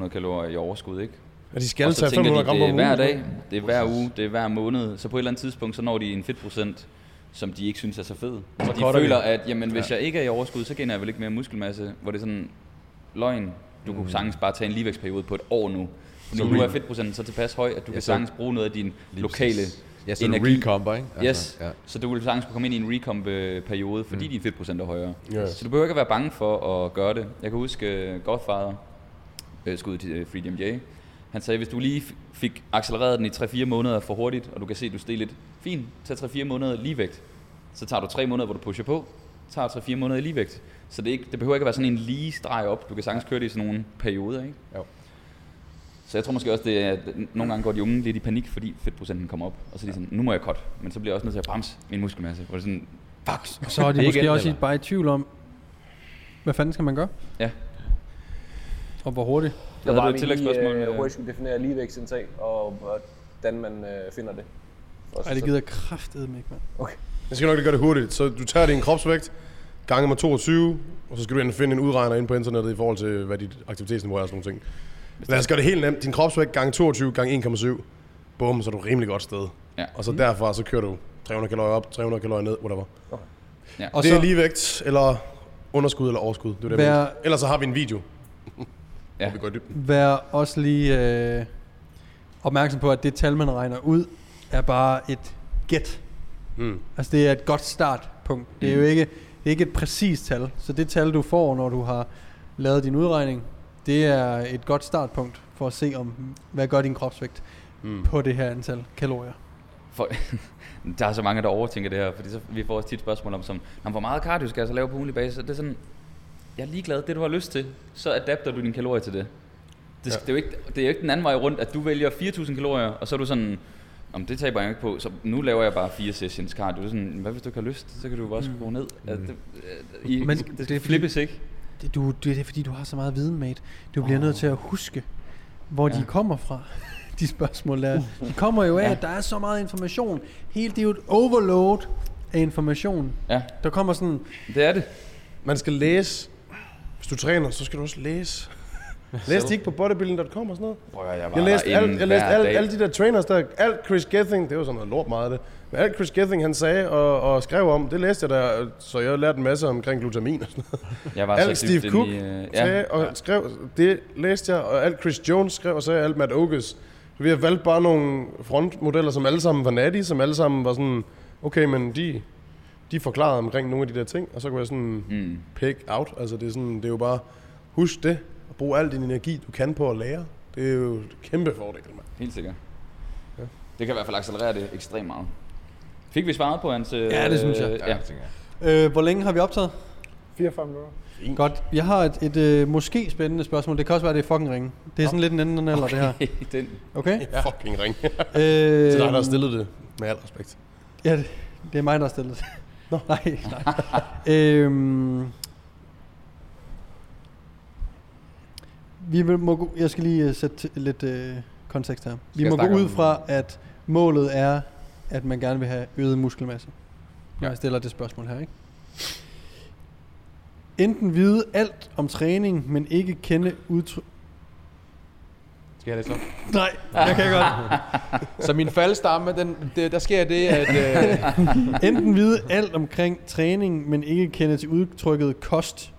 300-500 kalorier i overskud, ikke? Og de skal og så tage tænker 500 de, gram det er om hver ugen. dag, det er hver uge, det er hver måned. Så på et eller andet tidspunkt, så når de en fedtprocent, som de ikke synes er så fed. Og de føler, at jamen, hvis jeg ikke er i overskud, så gainer jeg vel ikke mere muskelmasse. Hvor det er sådan, løgn, du kunne sagtens bare tage en ligevægtsperiode på et år nu. Fordi Så nu er fedtprocenten så tilpas høj, at du Ja, kan så- sagtens bruge noget af din lokale. Ja, så energi. energi. recomber, ikke? Yes, ja. så du vil sagtens kunne komme ind i en recomp-periode, fordi mm. din fedtprocent er højere. Ja. Så du behøver ikke at være bange for at gøre det. Jeg kan huske uh, Godfather, uh, skud til uh, Freedom J. Han sagde, hvis du lige fik accelereret den i 3-4 måneder for hurtigt, og du kan se, at du steg lidt fint, tag 3-4 måneder ligevægt. Så tager du 3 måneder, hvor du pusher på, tager 3-4 måneder i ligevægt. Så det, ikke, det behøver ikke at være sådan en lige streg op. Du kan sagtens køre det i sådan nogle perioder, ikke? Jo. Så jeg tror måske også, det er, at nogle gange går de unge lidt i panik, fordi fedtprocenten kommer op. Og så er de sådan, nu må jeg cut. Men så bliver jeg også nødt til at bremse min muskelmasse. Hvor det er sådan, fuck. Og så er de måske også i- eller. bare i tvivl om, hvad fanden skal man gøre? Ja. Og hvor hurtigt? Der var vi et tillægsspørgsmål. Lige, øh, øh, hurtigt skulle definere ligevægtsindtag, og hvordan man øh, finder det. Ej, det gider kraftedeme ikke, mand. Jeg skal nok lige gøre det hurtigt. Så du tager din kropsvægt, gange med 22, og så skal du enten finde en udregner ind på internettet i forhold til, hvad dit aktivitetsniveau er og sådan nogle ting. Lad os gøre det helt nemt. Din kropsvægt gange 22 gange 1,7. Bum, så er du rimelig godt sted. Ja. Og så derfra, så kører du 300 kalorier op, 300 kalorier ned, whatever. Ja. Og det så er ligevægt, eller underskud, eller overskud. Det er det, Vær-. Ellers så har vi en video, Ja. hvor vi går vær også lige øh, opmærksom på, at det tal, man regner ud, er bare et gæt. Mm. Altså det er et godt startpunkt. Det er Mm. jo ikke, det er ikke et præcist tal. Så det tal, du får, når du har lavet din udregning, det er et godt startpunkt for at se, om hvad gør din kropsvægt Mm. på det her antal kalorier. For, der er så mange, der overtænker det her, fordi så, vi får også tit spørgsmål om, som, "Nå, hvor meget cardio skal jeg så lave på ugenlig basis? Det er sådan, jeg er ligeglad, det du har lyst til, så adapter du dine kalorier til det. Det, ja. Ja. det, er jo ikke, det er jo ikke den anden vej rundt, at du vælger 4.000 kalorier, og så er du sådan, om det taber jeg ikke på, så nu laver jeg bare fire sessions cardio. Det er sådan, hvad hvis du ikke har lyst, så kan du også gå ned. Mm. Altså, det, øh, I, Men det det, flippes, ikke? Det, du, det, er fordi, du har så meget viden, mate. Du bliver oh. nødt til at huske, hvor ja. De kommer fra, de spørgsmål der. De kommer jo af, Ja. at der er så meget information. Helt, det er jo et overload af information. Ja, Der kommer sådan, det er det. Man skal læse. Hvis du træner, så skal du også læse. Læs de ikke på bodybuilding.com og sådan noget? Prøv jeg, Jeg læste, alt, jeg læste alt, alle de der trainers der, alt Chris Gething, det var sådan noget lort meget af det, men alt Chris Gething han sagde og, og skrev om, det læste jeg der, så jeg lærte en masse omkring glutamin og sådan noget. Jeg var Alt så Steve Cook i, øh, sagde og skrev, det læste jeg, og alt Chris Jones skrev og sagde, alt Matt Ogus. Så vi har valgt bare nogle frontmodeller, som alle sammen var natty, som alle sammen var sådan, okay, men de, de forklarede omkring nogle af de der ting, og så kunne jeg sådan Mm. pick out. Altså det er, sådan, det er jo bare, husk det, og brug al din energi, du kan på at lære. Det er jo et kæmpe fordel, mand. Helt sikkert. Ja. Det kan i hvert fald accelerere det ekstremt meget. Fik vi svaret på hans... Øh, Ja, det synes jeg. Ja. Ja, øh, hvor længe har vi optaget? 44 minutter. Godt. Jeg har et, et øh, måske spændende spørgsmål. Det kan også være, det er fucking ringe. Det er sådan lidt en anden eller det her. Den, Okay? Ja. Fucking ring. Øh, Det er dig, der har stillet det, med al respekt. Ja, det, det er mig, der har stillet det. Nå. nej, nej. øhm, vi vil, må, gå- jeg skal lige øh, sætte lidt øh, kontekst her. Vi må gå ud fra, at målet er, at man gerne vil have øget muskelmasse. Ja. jeg stiller det spørgsmål her, ikke? Enten vide alt om træning, men ikke kende udtryk... Skal jeg læse op? Nej, jeg kan godt. Så min faldstamme, den, det, der sker det, at... Øh, Enten vide alt omkring træning, men ikke kende til udtrykket kost,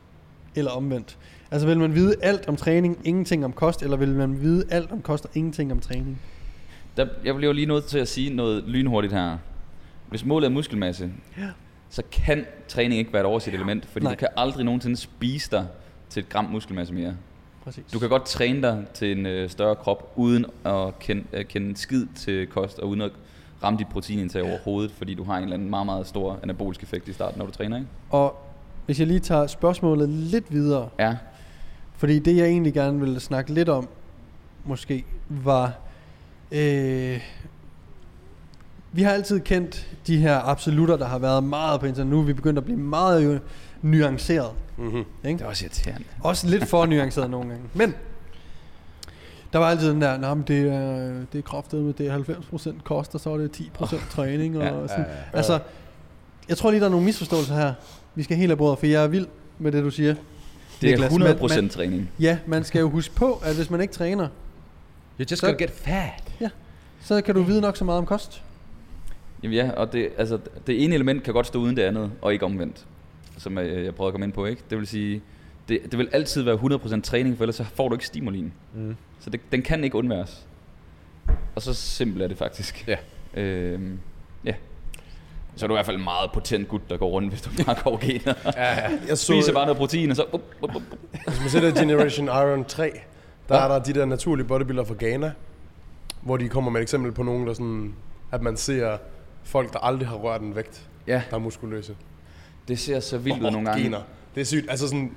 eller omvendt. Altså vil man vide alt om træning, ingenting om kost, eller vil man vide alt om kost og ingenting om træning? Der, jeg bliver lige nødt til at sige noget lynhurtigt her. Hvis målet er muskelmasse, Ja. så kan træning ikke være et overset element, fordi Nej. du kan aldrig nogensinde spise dig til et gram muskelmasse mere. Præcis. Du kan godt træne dig til en øh, større krop, uden at kende, øh, kende skid til kost, og uden at ramme dit proteinindtag overhovedet, fordi du har en eller anden meget, meget stor anabolisk effekt i starten, når du træner, ikke? Og hvis jeg lige tager spørgsmålet lidt videre, Ja, fordi det jeg egentlig gerne ville snakke lidt om, måske, var... Øh, vi har altid kendt de her absolutter, der har været meget på internet. Nu er vi begyndt at blive meget jo nuanceret. Mm-hmm. Ikke? det er også irriterende. Også lidt for nuanceret nogle gange. Men der var altid den der, nah, men det er, det er kraftet med det er 90% kost, og så er det 10% træning. Og Ja, sådan. ja, ja. Altså, jeg tror lige, der er nogle misforståelser her. Vi skal helt af bordet, for jeg er vild med det, du siger. Det er Niklas, 100% man- man- træning. Ja, man skal jo huske på, at hvis man ikke træner, you just Så- gotta get fat. Så kan du vide nok så meget om kost. Jamen ja, og det, altså, det ene element kan godt stå uden det andet, og ikke omvendt, som jeg, jeg prøvede at komme ind på. Ikke? Det vil sige, det, det vil altid være 100% træning, for ellers så får du ikke stimulin. Mm. Så det, den kan ikke undværes. Og så simpelt er det faktisk. Ja. Øhm, ja. Så er du i hvert fald en meget potent gut, der går rundt, hvis du bare går gener. Ja, ja. Jeg så, Spiser bare noget protein, og så... Up, up, up. hvis man ser der Generation Iron 3, der er der de der naturlige bodybuildere fra Ghana, hvor de kommer med et eksempel på nogen, der sådan, at man ser folk, der aldrig har rørt en vægt, Ja, der er muskuløse. det ser så vildt ud nogle gange. Gener. Det er sygt. Altså sådan,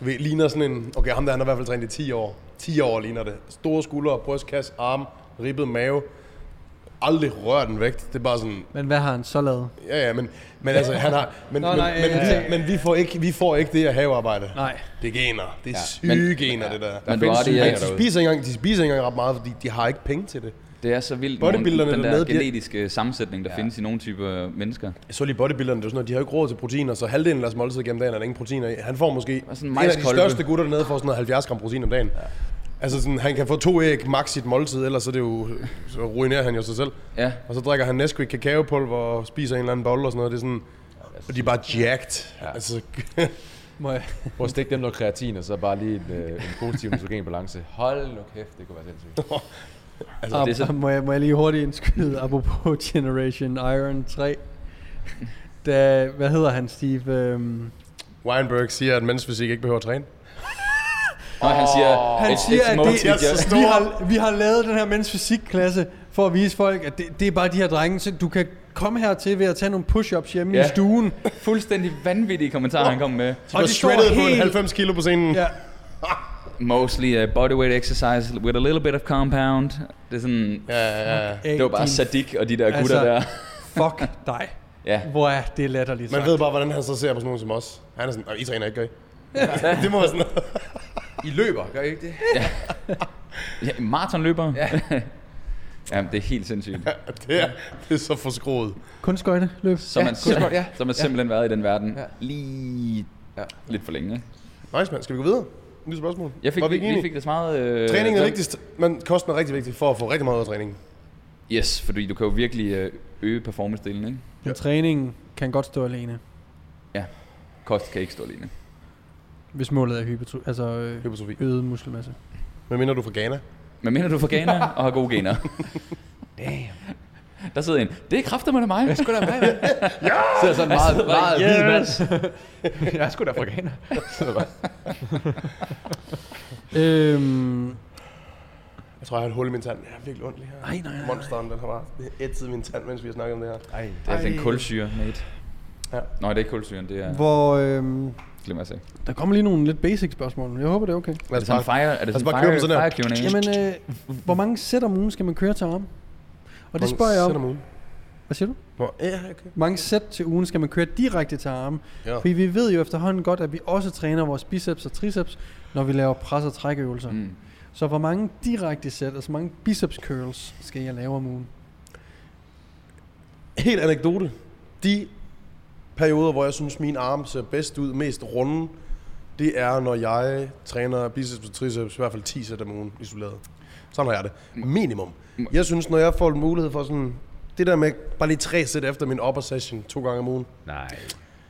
du ved, ligner sådan en... Okay, ham der, han har i hvert fald trænet i 10 år. 10 år ligner det. Store skuldre, brystkasse, arm, ribbet mave. Aldrig rørt en vægt. Det er bare sådan... Men hvad har han så lavet? Ja, ja, men, men altså, han har... Men, Nå, men, nej, men, ja, ja. vi, men vi, får ikke, vi får ikke det her havearbejde. Nej. Det er gener. Det er Men- syge gener, det der. Men du har det, Ja, ja, de, spiser ikke engang, de spiser ikke engang ret meget, fordi de har ikke penge til det. det er så vildt, Bodybuilderne nogle, den der dernede, de- genetiske sammensætning, der ja. findes i nogle typer mennesker. Jeg så lige bodybuilderne, det er sådan noget, de har jo ikke råd til proteiner, så halvdelen af deres måltid gennem dagen er der ingen proteiner i. Han får måske en af de største gutter dernede får sådan noget 70 gram protein om dagen. Ja. Altså sådan, han kan få to æg max sit måltid, ellers så, er det jo, så ruinerer han jo sig selv. Ja, Og så drikker han Nesquik kakaopulver og spiser en eller anden bolle og sådan noget. Det er sådan, og de er bare jacked. Ja. Altså, Må jeg? Prøv at stikke dem noget kreatin, og så bare lige en, øh, en positiv nitrogen balance. Hold nu kæft, det kunne være sindssygt. altså, Ab, det er så, må, jeg, må jeg lige hurtigt indskyde, apropos Generation Iron 3. Da, hvad hedder han, Steve? Øhm, Weinberg siger, at mænds fysik ikke behøver at træne. Nå, han siger, han siger, it's at det, just- vi, har, vi har lavet den her mænds fysikklasse for at vise folk, at det, det er bare de her drenge. Så du kan komme hertil ved at tage nogle push-ups hjemme Ja. i stuen. fuldstændig vanvittige kommentarer, han kom med. De Og de shredded på en helt- 90 kilo på scenen. Ja. Mostly uh, bodyweight exercise with a little bit of compound. Det er sådan, Ja, ja, ja. det var bare Sadik og de der Altså- gutter der. Fuck dig. Ja, Hvor er det latterligt Man sagt. ved bare, hvordan han så ser på sådan nogen som os. Han er sådan, "Nå, I træner ikke, gør I? det må være sådan. I løber, gør I ikke det? ja maratonløber. Ja. Jamen, det er helt sindssygt. det, er, det er så forskroet. Kun skøjte løb. Så man, ja. ja. så man simpelthen været i den verden Ja. lige Ja. lidt for længe. Nice, mand. Skal vi gå videre? Nyt spørgsmål. Jeg fik, Var vi vi, ikke vi fik det så meget... Øh, Træningen er vigtigst, men kosten er rigtig vigtig for at få rigtig meget ud af træningen. Yes, fordi du kan jo virkelig øh, øge performance-delen, ikke? Men træningen kan godt stå alene, Kost kan ikke stå alene. Hvis målet er hypertro, altså øh, Hypertrofi. øget muskelmasse. Men minder du fra Ghana? Men mener du er fra Ghana og har gode gener? Damn. Der sidder en. Det er kræfter med mig. Jeg skulle da med, mand. Ja! Sidder sådan meget, bare, meget yes. hvid mand. Jeg er sgu da fra Ghana. Øhm, Jeg tror, jeg har et hul i min tand. Jeg er virkelig ondt lige her. Nej, nej, nej, nej. Monsteren, den har bare ætset min tand, mens vi har snakket om det her. Ej, Det er altså en Ej. kulsyre, mate. Ja. Nå, det er ikke kulsyren, det er... hvor øhm, Glem at se. der kommer lige nogle lidt basic spørgsmål. Jeg håber, det er okay. Er Lad os bare, fire, er det sådan bare fire, på sådan fire. Q&A? Jamen, øh, hvor mange sæt om ugen skal man køre til arm? Og det spørger jeg om. Hvad siger du? Hvor, ja, okay. Mange sæt til ugen skal man køre direkte til arme? Ja. Fordi vi ved jo efterhånden godt, at vi også træner vores biceps og triceps, når vi laver pres- og trækøvelser. Mm. Så hvor mange direkte sæt, altså mange biceps curls skal jeg lave om ugen? Helt anekdote. De perioder, hvor jeg synes, min arm ser bedst ud, mest runde, det er, når jeg træner biceps og triceps, i hvert fald 10 sæt om ugen isoleret. Sådan har jeg det. Minimum. Jeg synes, når jeg får mulighed for sådan, det der med bare lige tre sæt efter min upper session, to gange om ugen. Nej.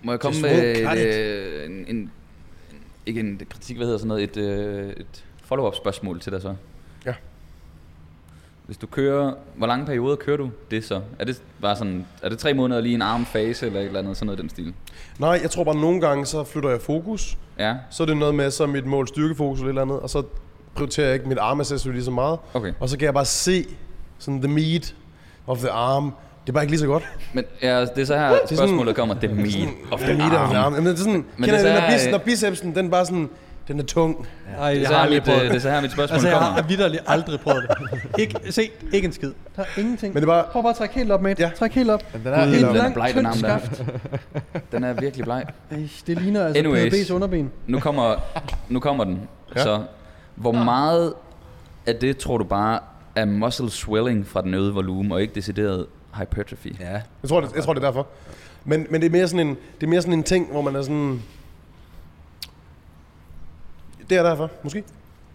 Må jeg komme med et, øh, en, en, ikke en kritik, hvad hedder sådan noget, et, øh, et follow-up spørgsmål til dig så? Hvis du kører, hvor lange perioder kører du det så? Er det bare sådan, er det tre måneder lige en armfase eller et eller andet sådan noget den stil? Nej, jeg tror bare, nogle gange, så flytter jeg fokus. Ja, Så er det noget med, så er mit mål styrkefokus eller et eller andet, og så prioriterer jeg ikke mit armaccessory lige så meget. okay. Og så kan jeg bare se sådan the meat of the arm. Det er bare ikke lige så godt. Men ja, det er så her sådan- spørgsmålet kommer, the meat of The the meat of the arm. arm. Jamen, det er sådan, Men kender det så- bis, når bicepsen, den bare sådan, den er tung. Ej, Det er jeg så har her aldrig mit, prøvet øh, det. det er så her mit spørgsmål Altså, jeg kommer. har vidderligt aldrig prøvet det. ikke, se, ikke en skid. Der er ingenting. Men det bare, Prøv bare at trække helt op, mate. Ja. Træk helt op. Den er helt den er lang, bleg, den arm der. Den er virkelig bleg. Ej, det ligner altså Anyways. PDB's underben. Nu kommer, nu kommer den. Ja. Ja. Så hvor meget af det tror du bare er muscle swelling fra den øgede volumen, og ikke decideret hypertrophy? Ja. jeg tror, det, jeg tror, det er derfor. Men, men det, er mere sådan en, det er mere sådan en ting, hvor man er sådan... Det er derfor, måske. Men,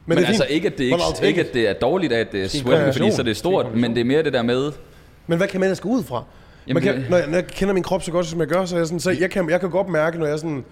Men, det er altså fint. ikke at, det ikke, ikke, at det er dårligt, at det er Måske en swelling, fordi så det er stort, men det er mere det der med, Men hvad kan man ellers gå ud fra? Jamen, man kan, det- når, jeg, når jeg kender min krop så godt, som jeg gør, så, er jeg, sådan, så jeg, kan, jeg kan godt mærke, når jeg er sådan,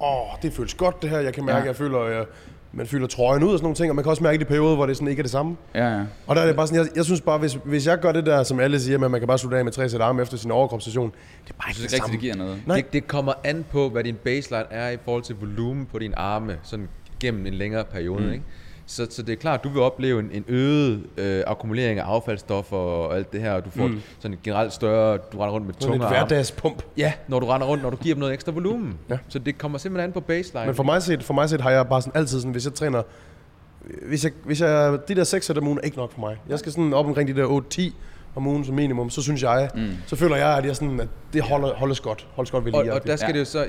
åh, det føles godt det her, jeg kan mærke, Ja. jeg føler, jeg, man fylder trøjen ud og sådan nogle ting, og man kan også mærke de perioder, hvor det sådan ikke er det samme. ja, ja. Og der er det bare sådan, jeg, jeg synes bare, hvis, hvis jeg gør det der, som alle siger, med, at man kan bare slutte af med tre sæt arme efter sin overkropssession, det er bare ikke det rigtig, samme. det giver noget. Nej. Det, det kommer an på, hvad din baseline er i forhold til volumen på dine arme, sådan gennem en længere periode, mm. ikke? Så, så det er klart, at du vil opleve en, en øget øh, akkumulering af affaldsstoffer og alt det her, og du får mm. sådan en generelt større, du render rundt med tunge et arme. hverdagspump. Ja, når du render rundt, når du giver dem noget ekstra volumen. Ja. Så det kommer simpelthen an på baseline. Men for mig set, for mig set har jeg bare sådan altid sådan, hvis jeg træner, hvis jeg, hvis jeg, de der 6 sæt om ugen er ikke nok for mig. Jeg skal sådan op omkring de der 8-10 om ugen som minimum, så synes jeg, mm. så føler jeg, at, jeg sådan, at det holder, holdes godt, holdes godt ved og, lige. og der skal Ja. det jo så,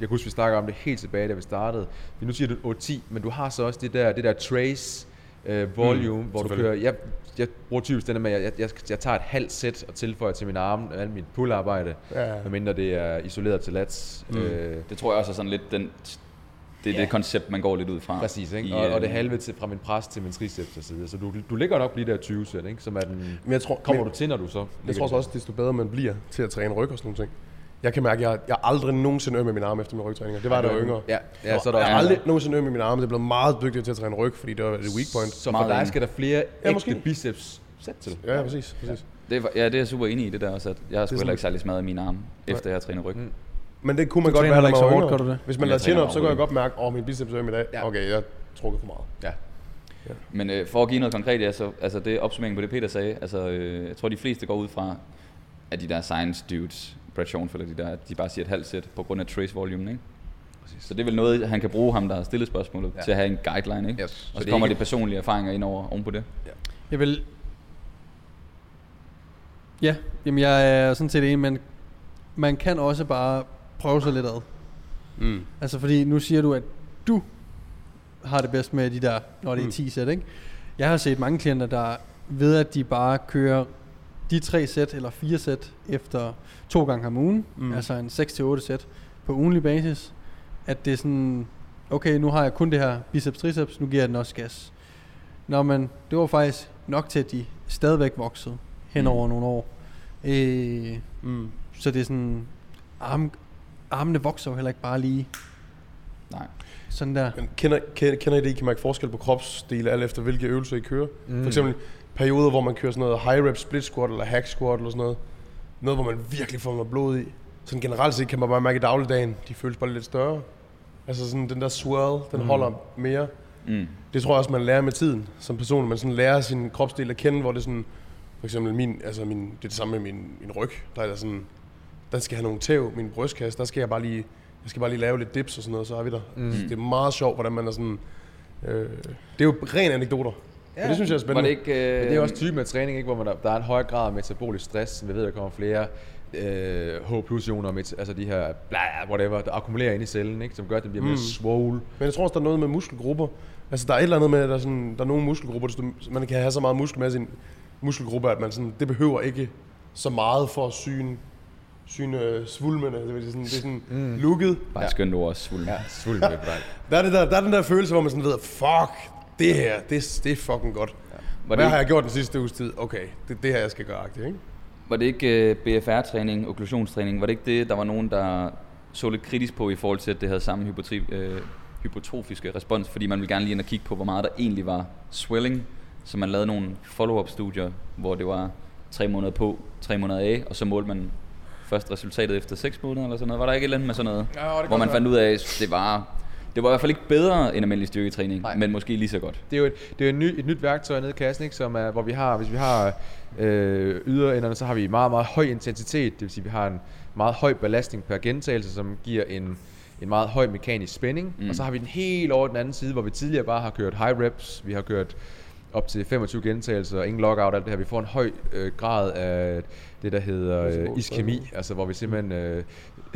jeg, kan huske, vi snakker om det helt tilbage, da vi startede. Men nu siger du 8-10, men du har så også det der, det der trace øh, volume, mm, hvor du kører, jeg, jeg bruger typisk den der med, at jeg, jeg, jeg tager et halvt sæt og tilføjer til min arme, alt mit pull-arbejde, Ja, medmindre det er isoleret til lats. Mm. Øh, Det tror jeg også er sådan lidt den, det er Ja. det koncept, man går lidt ud fra. Præcis, ikke? I, Og, og det øh, halve til, fra min pres til min triceps og så videre. Så du, du ligger nok på de der 20 sæt, ikke? Som er den, Men jeg tror, kommer men, du til, når du så jeg tror så også, desto bedre man bliver til at træne ryg og sådan nogle ting. Jeg kan mærke, at jeg, jeg aldrig nogensinde øm med min arme efter mine rygtræninger. Det var, da jeg var yngre. Ja, ja, så er der jeg er aldrig nogensinde øm med min arme. Det er blevet meget dygtig til at træne ryg, fordi det var et weak point. Så for Meget dig skal der flere Ja, ægte måske. biceps sæt til. Ja, ja præcis. præcis. Det, var- ja, det er jeg super enig i det der også, at jeg har sgu heller ikke særlig smadret mine arme, efter jeg har trænet ryg. Mm. Men det kunne man Du godt være, ikke man så hårdt, du det? Hvis man lader chin op, så kan jeg godt mærke, åh, oh, min biceps er øm i dag. Ja. Okay, jeg har trukket for meget. Ja. Men øh, for at give noget konkret, ja, så, altså det opsummering på det Peter sagde, altså øh, jeg tror de fleste går ud fra, at de der science dudes, Brad Schoenfeld de der, at de bare siger et halvt sæt på grund af trace volume, ikke? Så det er vel noget, han kan bruge ham, der har stillet spørgsmålet, Ja. ja. til at have en guideline, ikke? Yes. Og Så så, det er kommer ikke- det personlige erfaringer ind over oven på det. Jeg vil... Ja, jamen jeg er sådan set enig, men man kan også bare prøve sig lidt ad. Mm. Altså fordi nu siger du, at du har det bedst med de der, når det er Mm. 10 sæt, ikke? Jeg har set mange klienter, der ved, at de bare kører de tre sæt eller fire sæt efter to gange om ugen, Mm. mm. altså en 6-8 sæt på ugenlig basis, at det er sådan, okay, nu har jeg kun det her biceps triceps, nu giver jeg den også gas. Nå, men det var faktisk nok til, at de stadigvæk voksede hen Mm. over nogle år. Øh, Mm. så det er sådan, arm, armene vokser jo heller ikke bare lige Nej. sådan der. Men kender, kender, kender I det, I kan mærke forskel på kropsdele, alt efter hvilke øvelser I kører? Mm. Mm. For eksempel perioder, hvor man kører sådan noget high rep split squat eller hack squat eller sådan noget. Noget, hvor man virkelig får noget blod i. Sådan generelt set kan man bare mærke i dagligdagen, de føles bare lidt større. Altså sådan den der swell, den mm. holder mere. Mm. Det tror jeg også, man lærer med tiden som person. Man sådan lærer sin kropsdel at kende, hvor det sådan... For eksempel min, altså min, det er det samme med min, min ryg. Der er der sådan, den skal have nogle tæv. Min brystkasse, der skal jeg bare lige, jeg skal bare lige lave lidt dips og sådan noget, så har vi der. Mm. Det er meget sjovt, hvordan man er sådan... Øh, det er jo ren anekdoter. Ja. Det synes jeg er Var spændende. det ikke... Øh, Men det er også typen af træning, ikke, hvor man, der, der er en høj grad af metabolisk stress. Vi ved, der kommer flere øh, H plus ioner, altså de her bla, whatever, der akkumulerer ind i cellen, ikke, som gør, at den bliver mere Mm. swole. Men jeg tror også, der er noget med muskelgrupper. Altså, der er et eller andet med, at der er, sådan, der er nogle muskelgrupper, der, man kan have så meget muskel med sin muskelgruppe, at man sådan, det behøver ikke så meget for at syne, syne øh, svulmene. Altså, det er sådan, det er sådan mm. looket. Bare et skønt ord også, svulm. Ja, svulm med dig. Der er, det der, der er den der følelse, hvor man sådan ved, fuck, det her, det, det er fucking godt. Var Hvad det, har jeg ikke, gjort den sidste uges tid? Okay, det er det her, jeg skal gøre, ikke? var det ikke øh, BFR-træning, okklusionstræning, var det ikke det, der var nogen, der så lidt kritisk på i forhold til, at det havde samme hypotri- øh, hypotrofiske respons, fordi man ville gerne lige ind og kigge på, hvor meget der egentlig var swelling, så man lavede nogle follow-up-studier, hvor det var tre måneder på, tre måneder af, og så målte man først resultatet efter 6 måneder eller sådan noget. Var der ikke et eller andet med sådan noget? Ja, hvor man fandt ud af, at det var, det var i hvert fald ikke bedre end almindelig styrketræning, Nej. men måske lige så godt. Det er jo et, det er et, ny, et nyt værktøj nede i kassen, ikke, som er, hvor vi har, hvis vi har øh, yderenderne, så har vi meget, meget høj intensitet. Det vil sige, at vi har en meget høj belastning per gentagelse, som giver en, en meget høj mekanisk spænding. Mm. Og så har vi den helt over den anden side, hvor vi tidligere bare har kørt high reps. Vi har kørt op til 25 gentagelser, ingen lockout, alt det her. Vi får en høj øh, grad af det, der hedder øh, iskemi, altså hvor vi simpelthen, øh,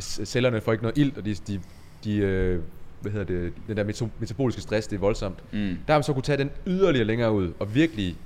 cellerne får ikke noget ilt, og de, de, de øh, hvad hedder det, den der metaboliske stress, det er voldsomt. Mm. Der har man så kunne tage den yderligere længere ud, og virkelig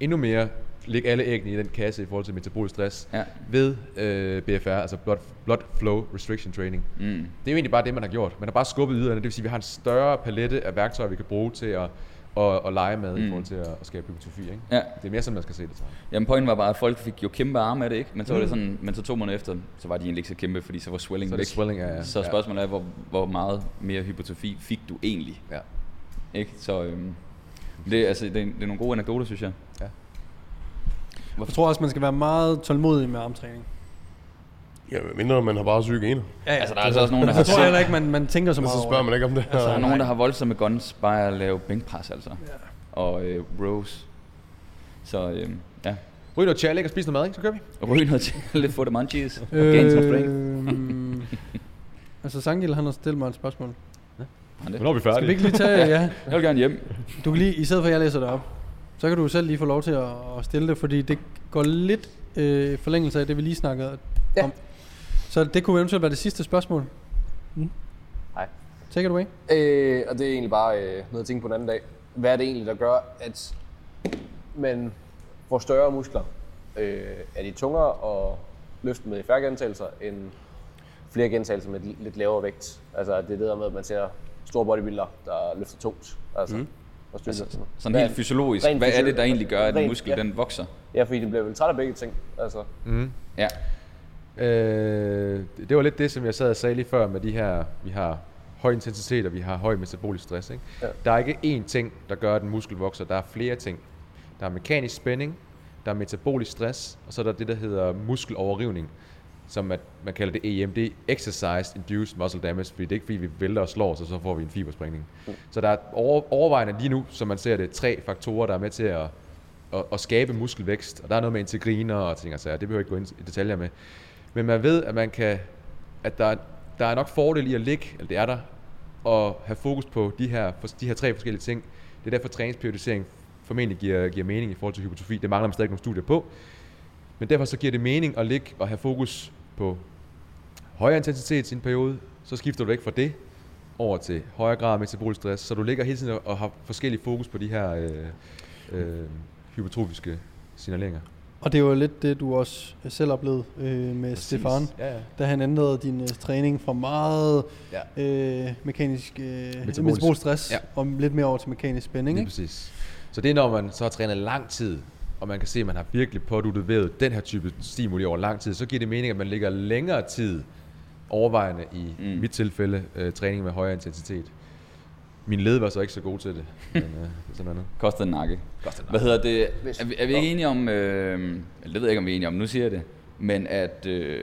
endnu mere lægge alle æggene i den kasse i forhold til metabolisk stress Ja. ved øh, BFR, altså blood, blood Flow Restriction Training. Mm. Det er jo egentlig bare det, man har gjort. Man har bare skubbet yderne, det vil sige, at vi har en større palette af værktøjer, vi kan bruge til at, at, at lege med mm. i forhold til at, at skabe hypotrofi. Ikke? Ja. Det er mere sådan, man skal se det. Jeg. Jamen pointen var bare, at folk fik jo kæmpe arme af det, ikke? Men så var det Mm. sådan, men så to måneder efter, så var de egentlig ikke så kæmpe, fordi så var swelling Så væk. det swelling af... Så spørgsmålet er, hvor, hvor meget mere hypotrofi fik du egentlig? Ja. Ikke? Så øhm, det, er- altså, det, er, det er nogle gode anekdoter, synes jeg. Jeg tror også, man skal være meget tålmodig med armtræning. Ja, mindre man har bare syge gener. Ja, ja. Altså, der er altså også nogen, der har Jeg tror heller ikke, man, man tænker så meget så spørger man ikke om det. Altså, der er nogen, der har voldsomme guns bare at lave bænkpres, altså. Ja. Og øh, rows. Så øh, ja, Ryg noget challenge og spis noget mad, ikke? Så kører vi. ryge noget til lidt få det munchies. Og gain some strength. Øhm, altså, Sangil, han har stillet mig et spørgsmål. Det. Hvornår er vi Skal færdige? vi ikke lige tage, ja, Jeg vil gerne hjem. du kan lige, i stedet for at jeg læser det op, så kan du selv lige få lov til at, at stille det, fordi det går lidt øh, i forlængelse af det, vi lige snakkede Ja. om. Så det kunne eventuelt være det sidste spørgsmål. Hej. Take it away. Øh, og det er egentlig bare øh, noget at tænke på en anden dag. Hvad er det egentlig, der gør, at man får større muskler? Øh, er de tungere at løfte med færre gentagelser, end flere gentagelser med lidt- lavere vægt? Altså det er det der med, at man ser store bodybuildere, der løfter tungt. Altså, mm. og. Altså, sådan Hvad- helt fysiologisk. Hvad er det, der egentlig gør, at en muskel ja. den vokser? Ja, fordi de bliver vel træt af begge ting. Altså, Ja. Øh, det var lidt det, som jeg sad og sagde lige før med de her, vi har høj intensitet, og vi har høj metabolisk stress. Ikke? Ja. Der er ikke én ting, der gør, at en muskel vokser. Der er flere ting. Der er mekanisk spænding, der er metabolisk stress, og så er der det, der hedder muskeloverrivning, som at man kalder det EM. Det er Exercise Induced Muscle Damage, fordi det er ikke fordi, vi vælter og slår os, og så får vi en fibersprængning. Mm. Så der er over, overvejende lige nu, som man ser det, tre faktorer, der er med til at, at, at skabe muskelvækst. Og der er noget med integriner og ting og sager. Det behøver jeg ikke gå ind i detaljer med. Men man ved, at man kan, at der, der er nok fordel i at ligge, eller det er der, og have fokus på de her, de her tre forskellige ting. Det er derfor træningsperiodisering formentlig giver, giver mening i forhold til hypotrofi. Det mangler man stadig nogle studier på. Men derfor så giver det mening at ligge og have fokus på højere intensitet i en periode. Så skifter du væk fra det over til højere grad af metabolisk stress. Så du ligger hele tiden og har forskellige fokus på de her øh, øh, hypotrofiske signaleringer. Og det var lidt det, du også selv oplevede øh, med Præcis. Stefan, Ja, ja. da han ændrede din øh, træning fra meget Ja. øh, mekanisk øh, Metabolisk. metabolisk stress Ja. og lidt mere over til mekanisk spænding. Ikke? præcis. Så det er, når man så har trænet lang tid, og man kan se, at man har virkelig påduttet den her type stimuli over lang tid, så giver det mening, at man ligger længere tid overvejende i. Mm. mit tilfælde øh, træning med højere intensitet. Min led var så ikke så god til det, men øh, det er sådan noget. Koster en nakke. Koster en Hvad hedder det? Er vi, er vi ikke enige om, øh, eller det ved jeg ikke, om vi er enige om, nu siger jeg det, men at øh,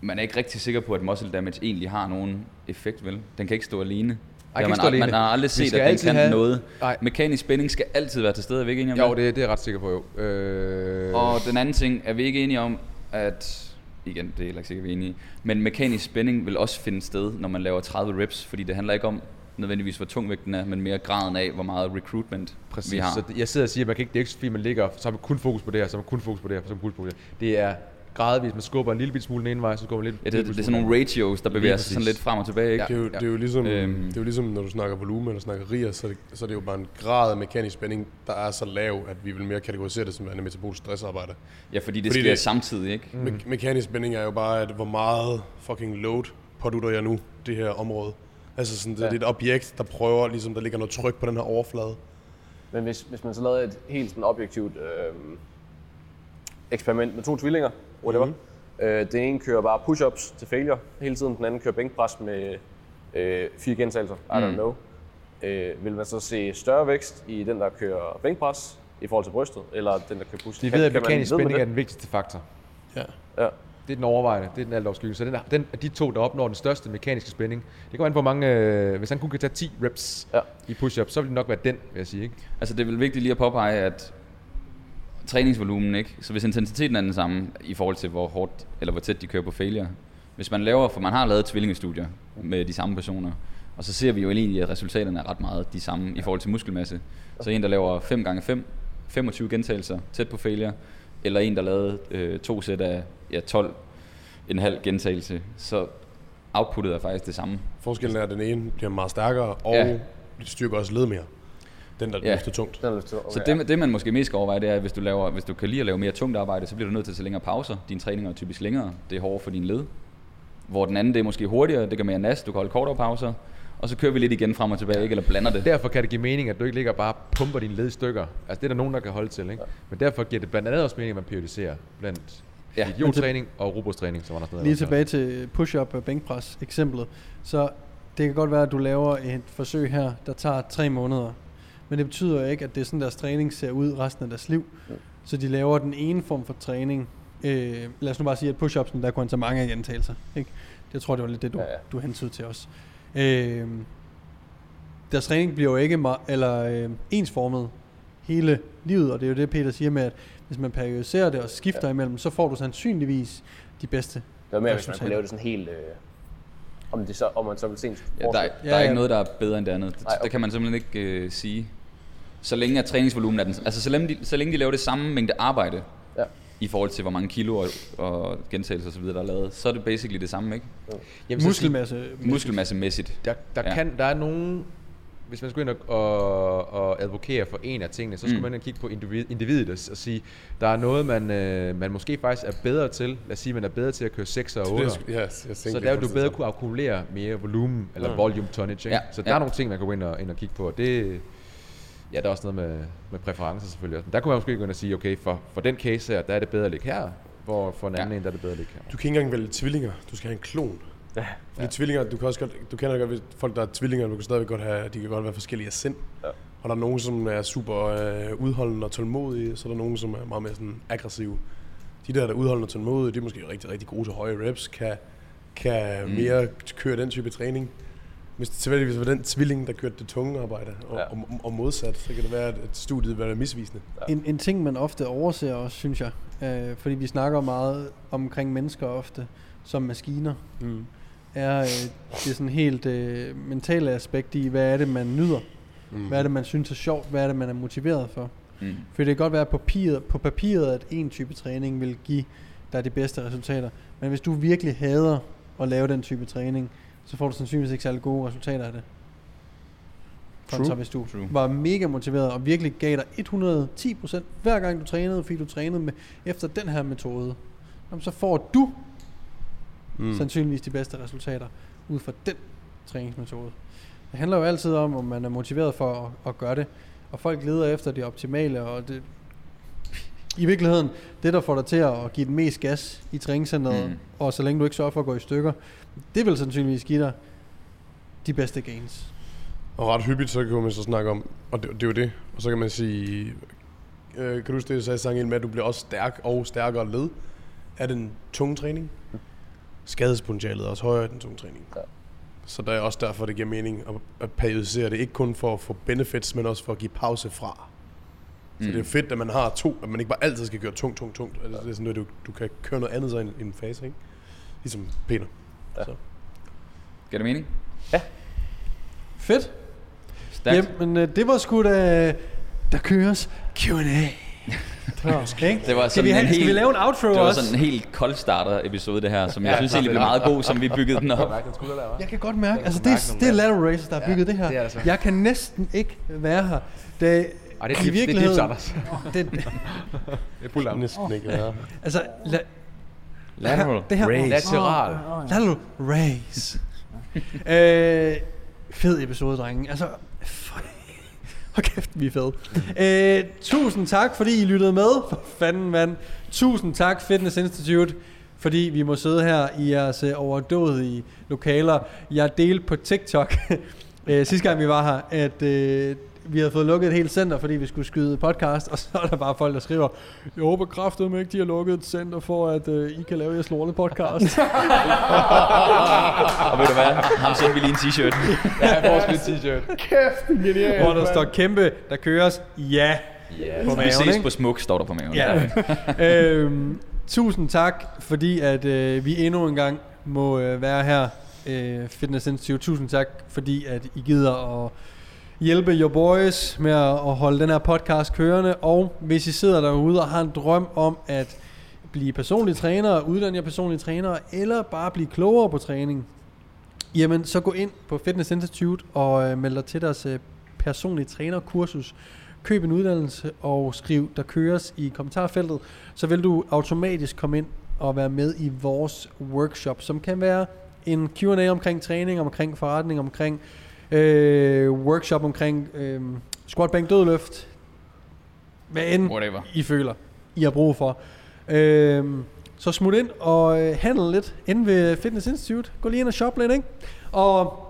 man er ikke rigtig sikker på, at muscle damage egentlig har nogen effekt, vel? Den kan ikke stå alene. Det har kan man, ikke stå ald- alene. man har aldrig set, at den kan have- noget. Nej. Mekanisk spænding skal altid være til stede, er vi ikke enige om Jo, det, det er jeg ret sikker på, jo. Øh, Og den anden ting, er vi ikke enige om, at igen, det er heller ikke sikkert, vi er enige men mekanisk spænding vil også finde sted, når man laver 30 reps, fordi det handler ikke om nødvendigvis, hvor tung vægten er, men mere graden af, hvor meget recruitment Præcis. vi har. Så jeg sidder og siger, at man kan ikke, det er ikke fordi, man ligger, så har man kun fokus på det her, så har man kun fokus på det her, så har man kun fokus på det her. Det er gradvist, man skubber en lille bit smule den ene vej, så skubber man lidt Ja, det, det, det er sådan nogle ratios, der bevæger sig sådan lidt frem og tilbage, ikke? Ja. Det er, jo, det, er jo ligesom, Øhm. det er jo ligesom, når du snakker volumen eller snakker riger, så er, det, så er det jo bare en grad af mekanisk spænding, der er så lav, at vi vil mere kategorisere det som værende metabolisk stressarbejde. Ja, fordi det Fordi sker det- samtidig, ikke? Me- mekanisk spænding er jo bare, at hvor meget fucking load pådutter jeg nu det her område. Altså sådan, det, Ja. det er et objekt, der prøver, ligesom der ligger noget tryk på den her overflade. Men hvis, hvis man så lavede et helt sådan objektivt øh, eksperiment med to tvillinger, whatever. Mm. Øh, den ene kører bare push-ups til failure hele tiden, den anden kører bænkpres med øh, fire gentagelser, I don't Mm. know. Øh, vil man så se større vækst i den, der kører bænkpres i forhold til brystet, eller den, der kører push? De ved, at mekanisk spænding er den vigtigste faktor. Ja. Ja. Det er den overvejende, det er den alt overskyggende. Så den, den, de to, der opnår den største mekaniske spænding, det går an på, mange, øh, hvis han kun kan tage 10 reps Ja. i push-up, så vil det nok være den, vil jeg sige. Ikke? Altså det er vel vigtigt lige at påpege, at træningsvolumen, ikke? Så hvis intensiteten er den samme i forhold til, hvor hårdt eller hvor tæt de kører på failure. Hvis man laver, for man har lavet tvillingestudier med de samme personer, og så ser vi jo egentlig, at resultaterne er ret meget de samme i forhold til muskelmasse. Så en, der laver 5 gange 5 25 gentagelser tæt på failure, eller en, der lavede øh, to sæt af ja, 12 en halv gentagelse, så outputtet er faktisk det samme. Forskellen er, at den ene bliver meget stærkere, og Ja. ja. styrker også led mere. Den, der Ja. ja. løfter tungt. Den er lidt okay, Så det, det man måske mest skal overveje, det er, at hvis du, laver, hvis du kan lide at lave mere tungt arbejde, så bliver du nødt til at tage længere pauser. Dine træninger er typisk længere. Det er hårdere for din led. Hvor den anden, det er måske hurtigere, det kan mere nas, du kan holde kortere pauser. Og så kører vi lidt igen frem og tilbage, ikke? eller blander det. Derfor kan det give mening, at du ikke ligger og bare pumper dine led i stykker. Altså det er der nogen, der kan holde til. Ikke? Men derfor giver det blandt andet også mening, at man prioriterer blandt Ja. ja. idiotræning og robotstræning, som steder. Lige tilbage til push-up og bænkpres eksemplet. Så det kan godt være, at du laver et forsøg her, der tager tre måneder. Men det betyder ikke, at det er sådan, deres træning ser ud resten af deres liv. Så de laver den ene form for træning Øh, lad os nu bare sige, at push-upsen, der kunne han tage mange gentagelser. Ikke? Jeg tror, det var lidt det, du, Ja, ja, ja. ja. du hentede til os. Øh, deres træning bliver jo ikke eller, øh, ensformet hele livet, og det er jo det, Peter siger med, at hvis man periodiserer det og skifter ja. imellem, så får du sandsynligvis de bedste. Det var mere, hvis man kunne lave det sådan helt... Øh, om, det så, om man så vil se en Ja, der, er- der Ja, er ja. ikke noget, der er bedre end det andet. Det, Nej, okay. det kan man simpelthen ikke øh, sige. Så længe at træningsvolumen er den... Altså, så længe, de, så længe de laver det samme mængde arbejde, Ja. i forhold til, hvor mange kilo og, og gentagelser osv., der er lavet, så er det basically det samme, ikke? Jamen, så Muskelmasse. Muskelmassemæssigt. Der, der, Ja. ja. kan, der er nogen, hvis man skulle ind og, og, og advokere for en af tingene, så skulle Mm. man ind og kigge på individ, individet og, sige, der er noget, man, øh, man måske faktisk er bedre til. Lad os sige, man er bedre til at køre 6 og 8. Det, er- ja, jeg tænkte Så der vil du bedre kunne akkumulere mere volumen, eller Mm. volume tonnage. Ikke? Ja, Så der ja. er nogle ting, man kan gå ind og, ind og kigge på, og det, ja, der er også noget med, med præferencer selvfølgelig. Men der kunne man måske gå ind og sige, okay, for, for den case her, der er det bedre at ligge her, hvor for en anden Ja. en, der er det bedre at ligge her. Du kan ikke engang vælge tvillinger. Du skal have en klon. Ja. Fordi ja. tvillinger, du kan også godt, du kender godt hvis folk, der er tvillinger, du kan stadigvæk godt have, de kan godt være forskellige af sind. Ja. Og der er nogen, som er super øh, udholdende og tålmodige, så er der nogen, som er meget mere sådan aggressive. De der, der er udholdende og tålmodige, de er måske rigtig, rigtig gode til høje reps, kan, kan mm. mere køre den type træning. Hvis det tilfældigvis var den tvilling, der kørte det tunge arbejde, og, Ja. ja. og, og modsat, så kan det være, at studiet vil være misvisende. En, en ting, man ofte overser også, synes jeg, øh, fordi vi snakker meget omkring mennesker ofte som maskiner, Mm. Er øh, det sådan helt øh, mentale aspekt i, hvad er det, man nyder? Mm. Hvad er det, man synes er sjovt? Hvad er det, man er motiveret for? Mm. For det kan godt være på papiret, på papiret, at en type træning vil give dig de bedste resultater. Men hvis du virkelig hader at lave den type træning, så får du sandsynligvis ikke særlig gode resultater af det. Kontra hvis du True. var mega motiveret og virkelig gav dig 110% hver gang du trænede, fordi du trænede med, efter den her metode, så får du mm. sandsynligvis de bedste resultater ud fra den træningsmetode. Det handler jo altid om, om man er motiveret for at, at gøre det, og folk leder efter det optimale, og det, i virkeligheden, det der får dig til at give den mest gas i træningscenteret, Mm. og så længe du ikke sørger for at gå i stykker, det vil sandsynligvis give dig de bedste gains. Og ret hyppigt, så kan man så snakke om, og det, det er jo det, og så kan man sige, øh, kan du huske det, jeg sagde med, at du bliver også stærk og stærkere led af den tunge træning? Skadespotentialet er også højere i den tunge træning. Ja. Så der er også derfor, det giver mening at, at periodisere det, ikke kun for at få benefits, men også for at give pause fra. Så Mm. det er fedt, at man har to, at man ikke bare altid skal køre tungt, tungt, tungt. Altså, det er sådan, at du, du kan køre noget andet så i en, fase, ikke? Ligesom Peter. Ja. Så. Giver det mening? Fedt. Stærkt. Jamen, øh, det var sgu da, der køres Q&A. Okay? Det var skal, sådan vi have, en skal vi helt- lave en outro Det var også? sådan en helt kold starter episode det her, som jeg Ja, synes egentlig blev meget god, som vi byggede den op. Jeg kan godt mærke, altså det, er- det er der. lateral races, der har Ja, bygget det her. det er det så. Jeg kan næsten ikke være her. Det, Ej, det er i dips, det er virkeligheden, dips, det, Det er pull down. Næsten ikke, ja. altså, la, Lateral det her, race. Lateral. Lateral race. øh, fed episode, drenge. Altså, for, hold kæft, vi er fede. øh, tusind tak, fordi I lyttede med. For fanden, mand. Tusind tak, Fitness Institute, fordi vi må sidde her i jeres øh, overdådige lokaler. Jeg delte på TikTok, øh, sidste gang vi var her, at øh, vi havde fået lukket et helt center, fordi vi skulle skyde podcast, og så er der bare folk, der skriver, jeg håber kraftedeme ikke, de har lukket et center for, at øh, I kan lave jeres lorte podcast. Og ved du hvad? Ham sendte vi lige en t-shirt. Ja, jeg får sgu en t-shirt. hvor der står kæmpe, der køres ja Ja. på Vi maven, ses ikke? på smuk, står der på maven. Ja. øhm, tusind tak, fordi at øh, vi endnu en gang må øh, være her, øh, Fitness Institute. Tusind tak, fordi at I gider at hjælpe your boys med at, holde den her podcast kørende. Og hvis I sidder derude og har en drøm om at blive personlig træner, uddanne jer personlige trænere, eller bare blive klogere på træning, jamen så gå ind på Fitness Institute og øh, meld dig til deres øh, personlige trænerkursus. Køb en uddannelse og skriv, der køres i kommentarfeltet, så vil du automatisk komme ind og være med i vores workshop, som kan være en Q&A omkring træning, omkring forretning, omkring øh, workshop omkring øh, squat, bænk, dødløft, hvad end Whatever. I føler, I har brug for. Øhm, så smut ind og øh, handle lidt inde ved Fitness Institute. Gå lige ind og shop lidt, ikke? Og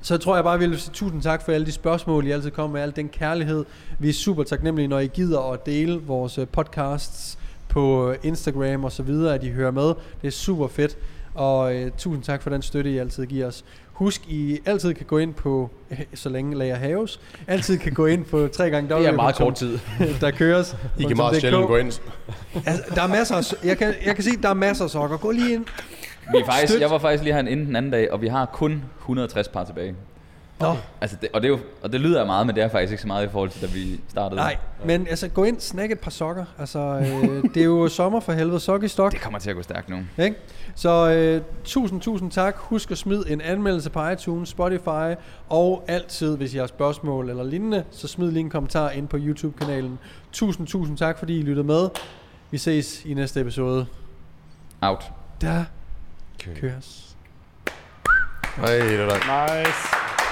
så tror jeg bare, vi vil sige tusind tak for alle de spørgsmål, I altid kommer med, al den kærlighed. Vi er super taknemmelige, når I gider at dele vores øh, podcasts på Instagram og så videre, at I hører med. Det er super fedt. Og øh, tusind tak for den støtte, I altid giver os. Husk, I altid kan gå ind på, så længe lager haves, altid kan gå ind på tre gange Det er meget kort tid. der køres. I kan meget sjældent gå ind. Altså, der er masser af, jeg kan, jeg kan sige, der er masser af sokker. Gå lige ind. Vi er faktisk, Støt. jeg var faktisk lige herinde inden den anden dag, og vi har kun 160 par tilbage. Nå, Altså det, og, det er jo, og det lyder meget, men det er faktisk ikke så meget i forhold til, da vi startede. nej. Men altså, gå ind, snak et par sokker. Altså, øh, det er jo sommer for helvede. Sok i stok. Det kommer til at gå stærkt nu. Ikke? Så øh, tusind, tusind tak. Husk at smide en anmeldelse på iTunes, Spotify, og altid, hvis I har spørgsmål eller lignende, så smid lige en kommentar ind på YouTube-kanalen. Tusind, tusind tak, fordi I lyttede med. Vi ses i næste episode. Out. Der køres. Nej, det er. Nice.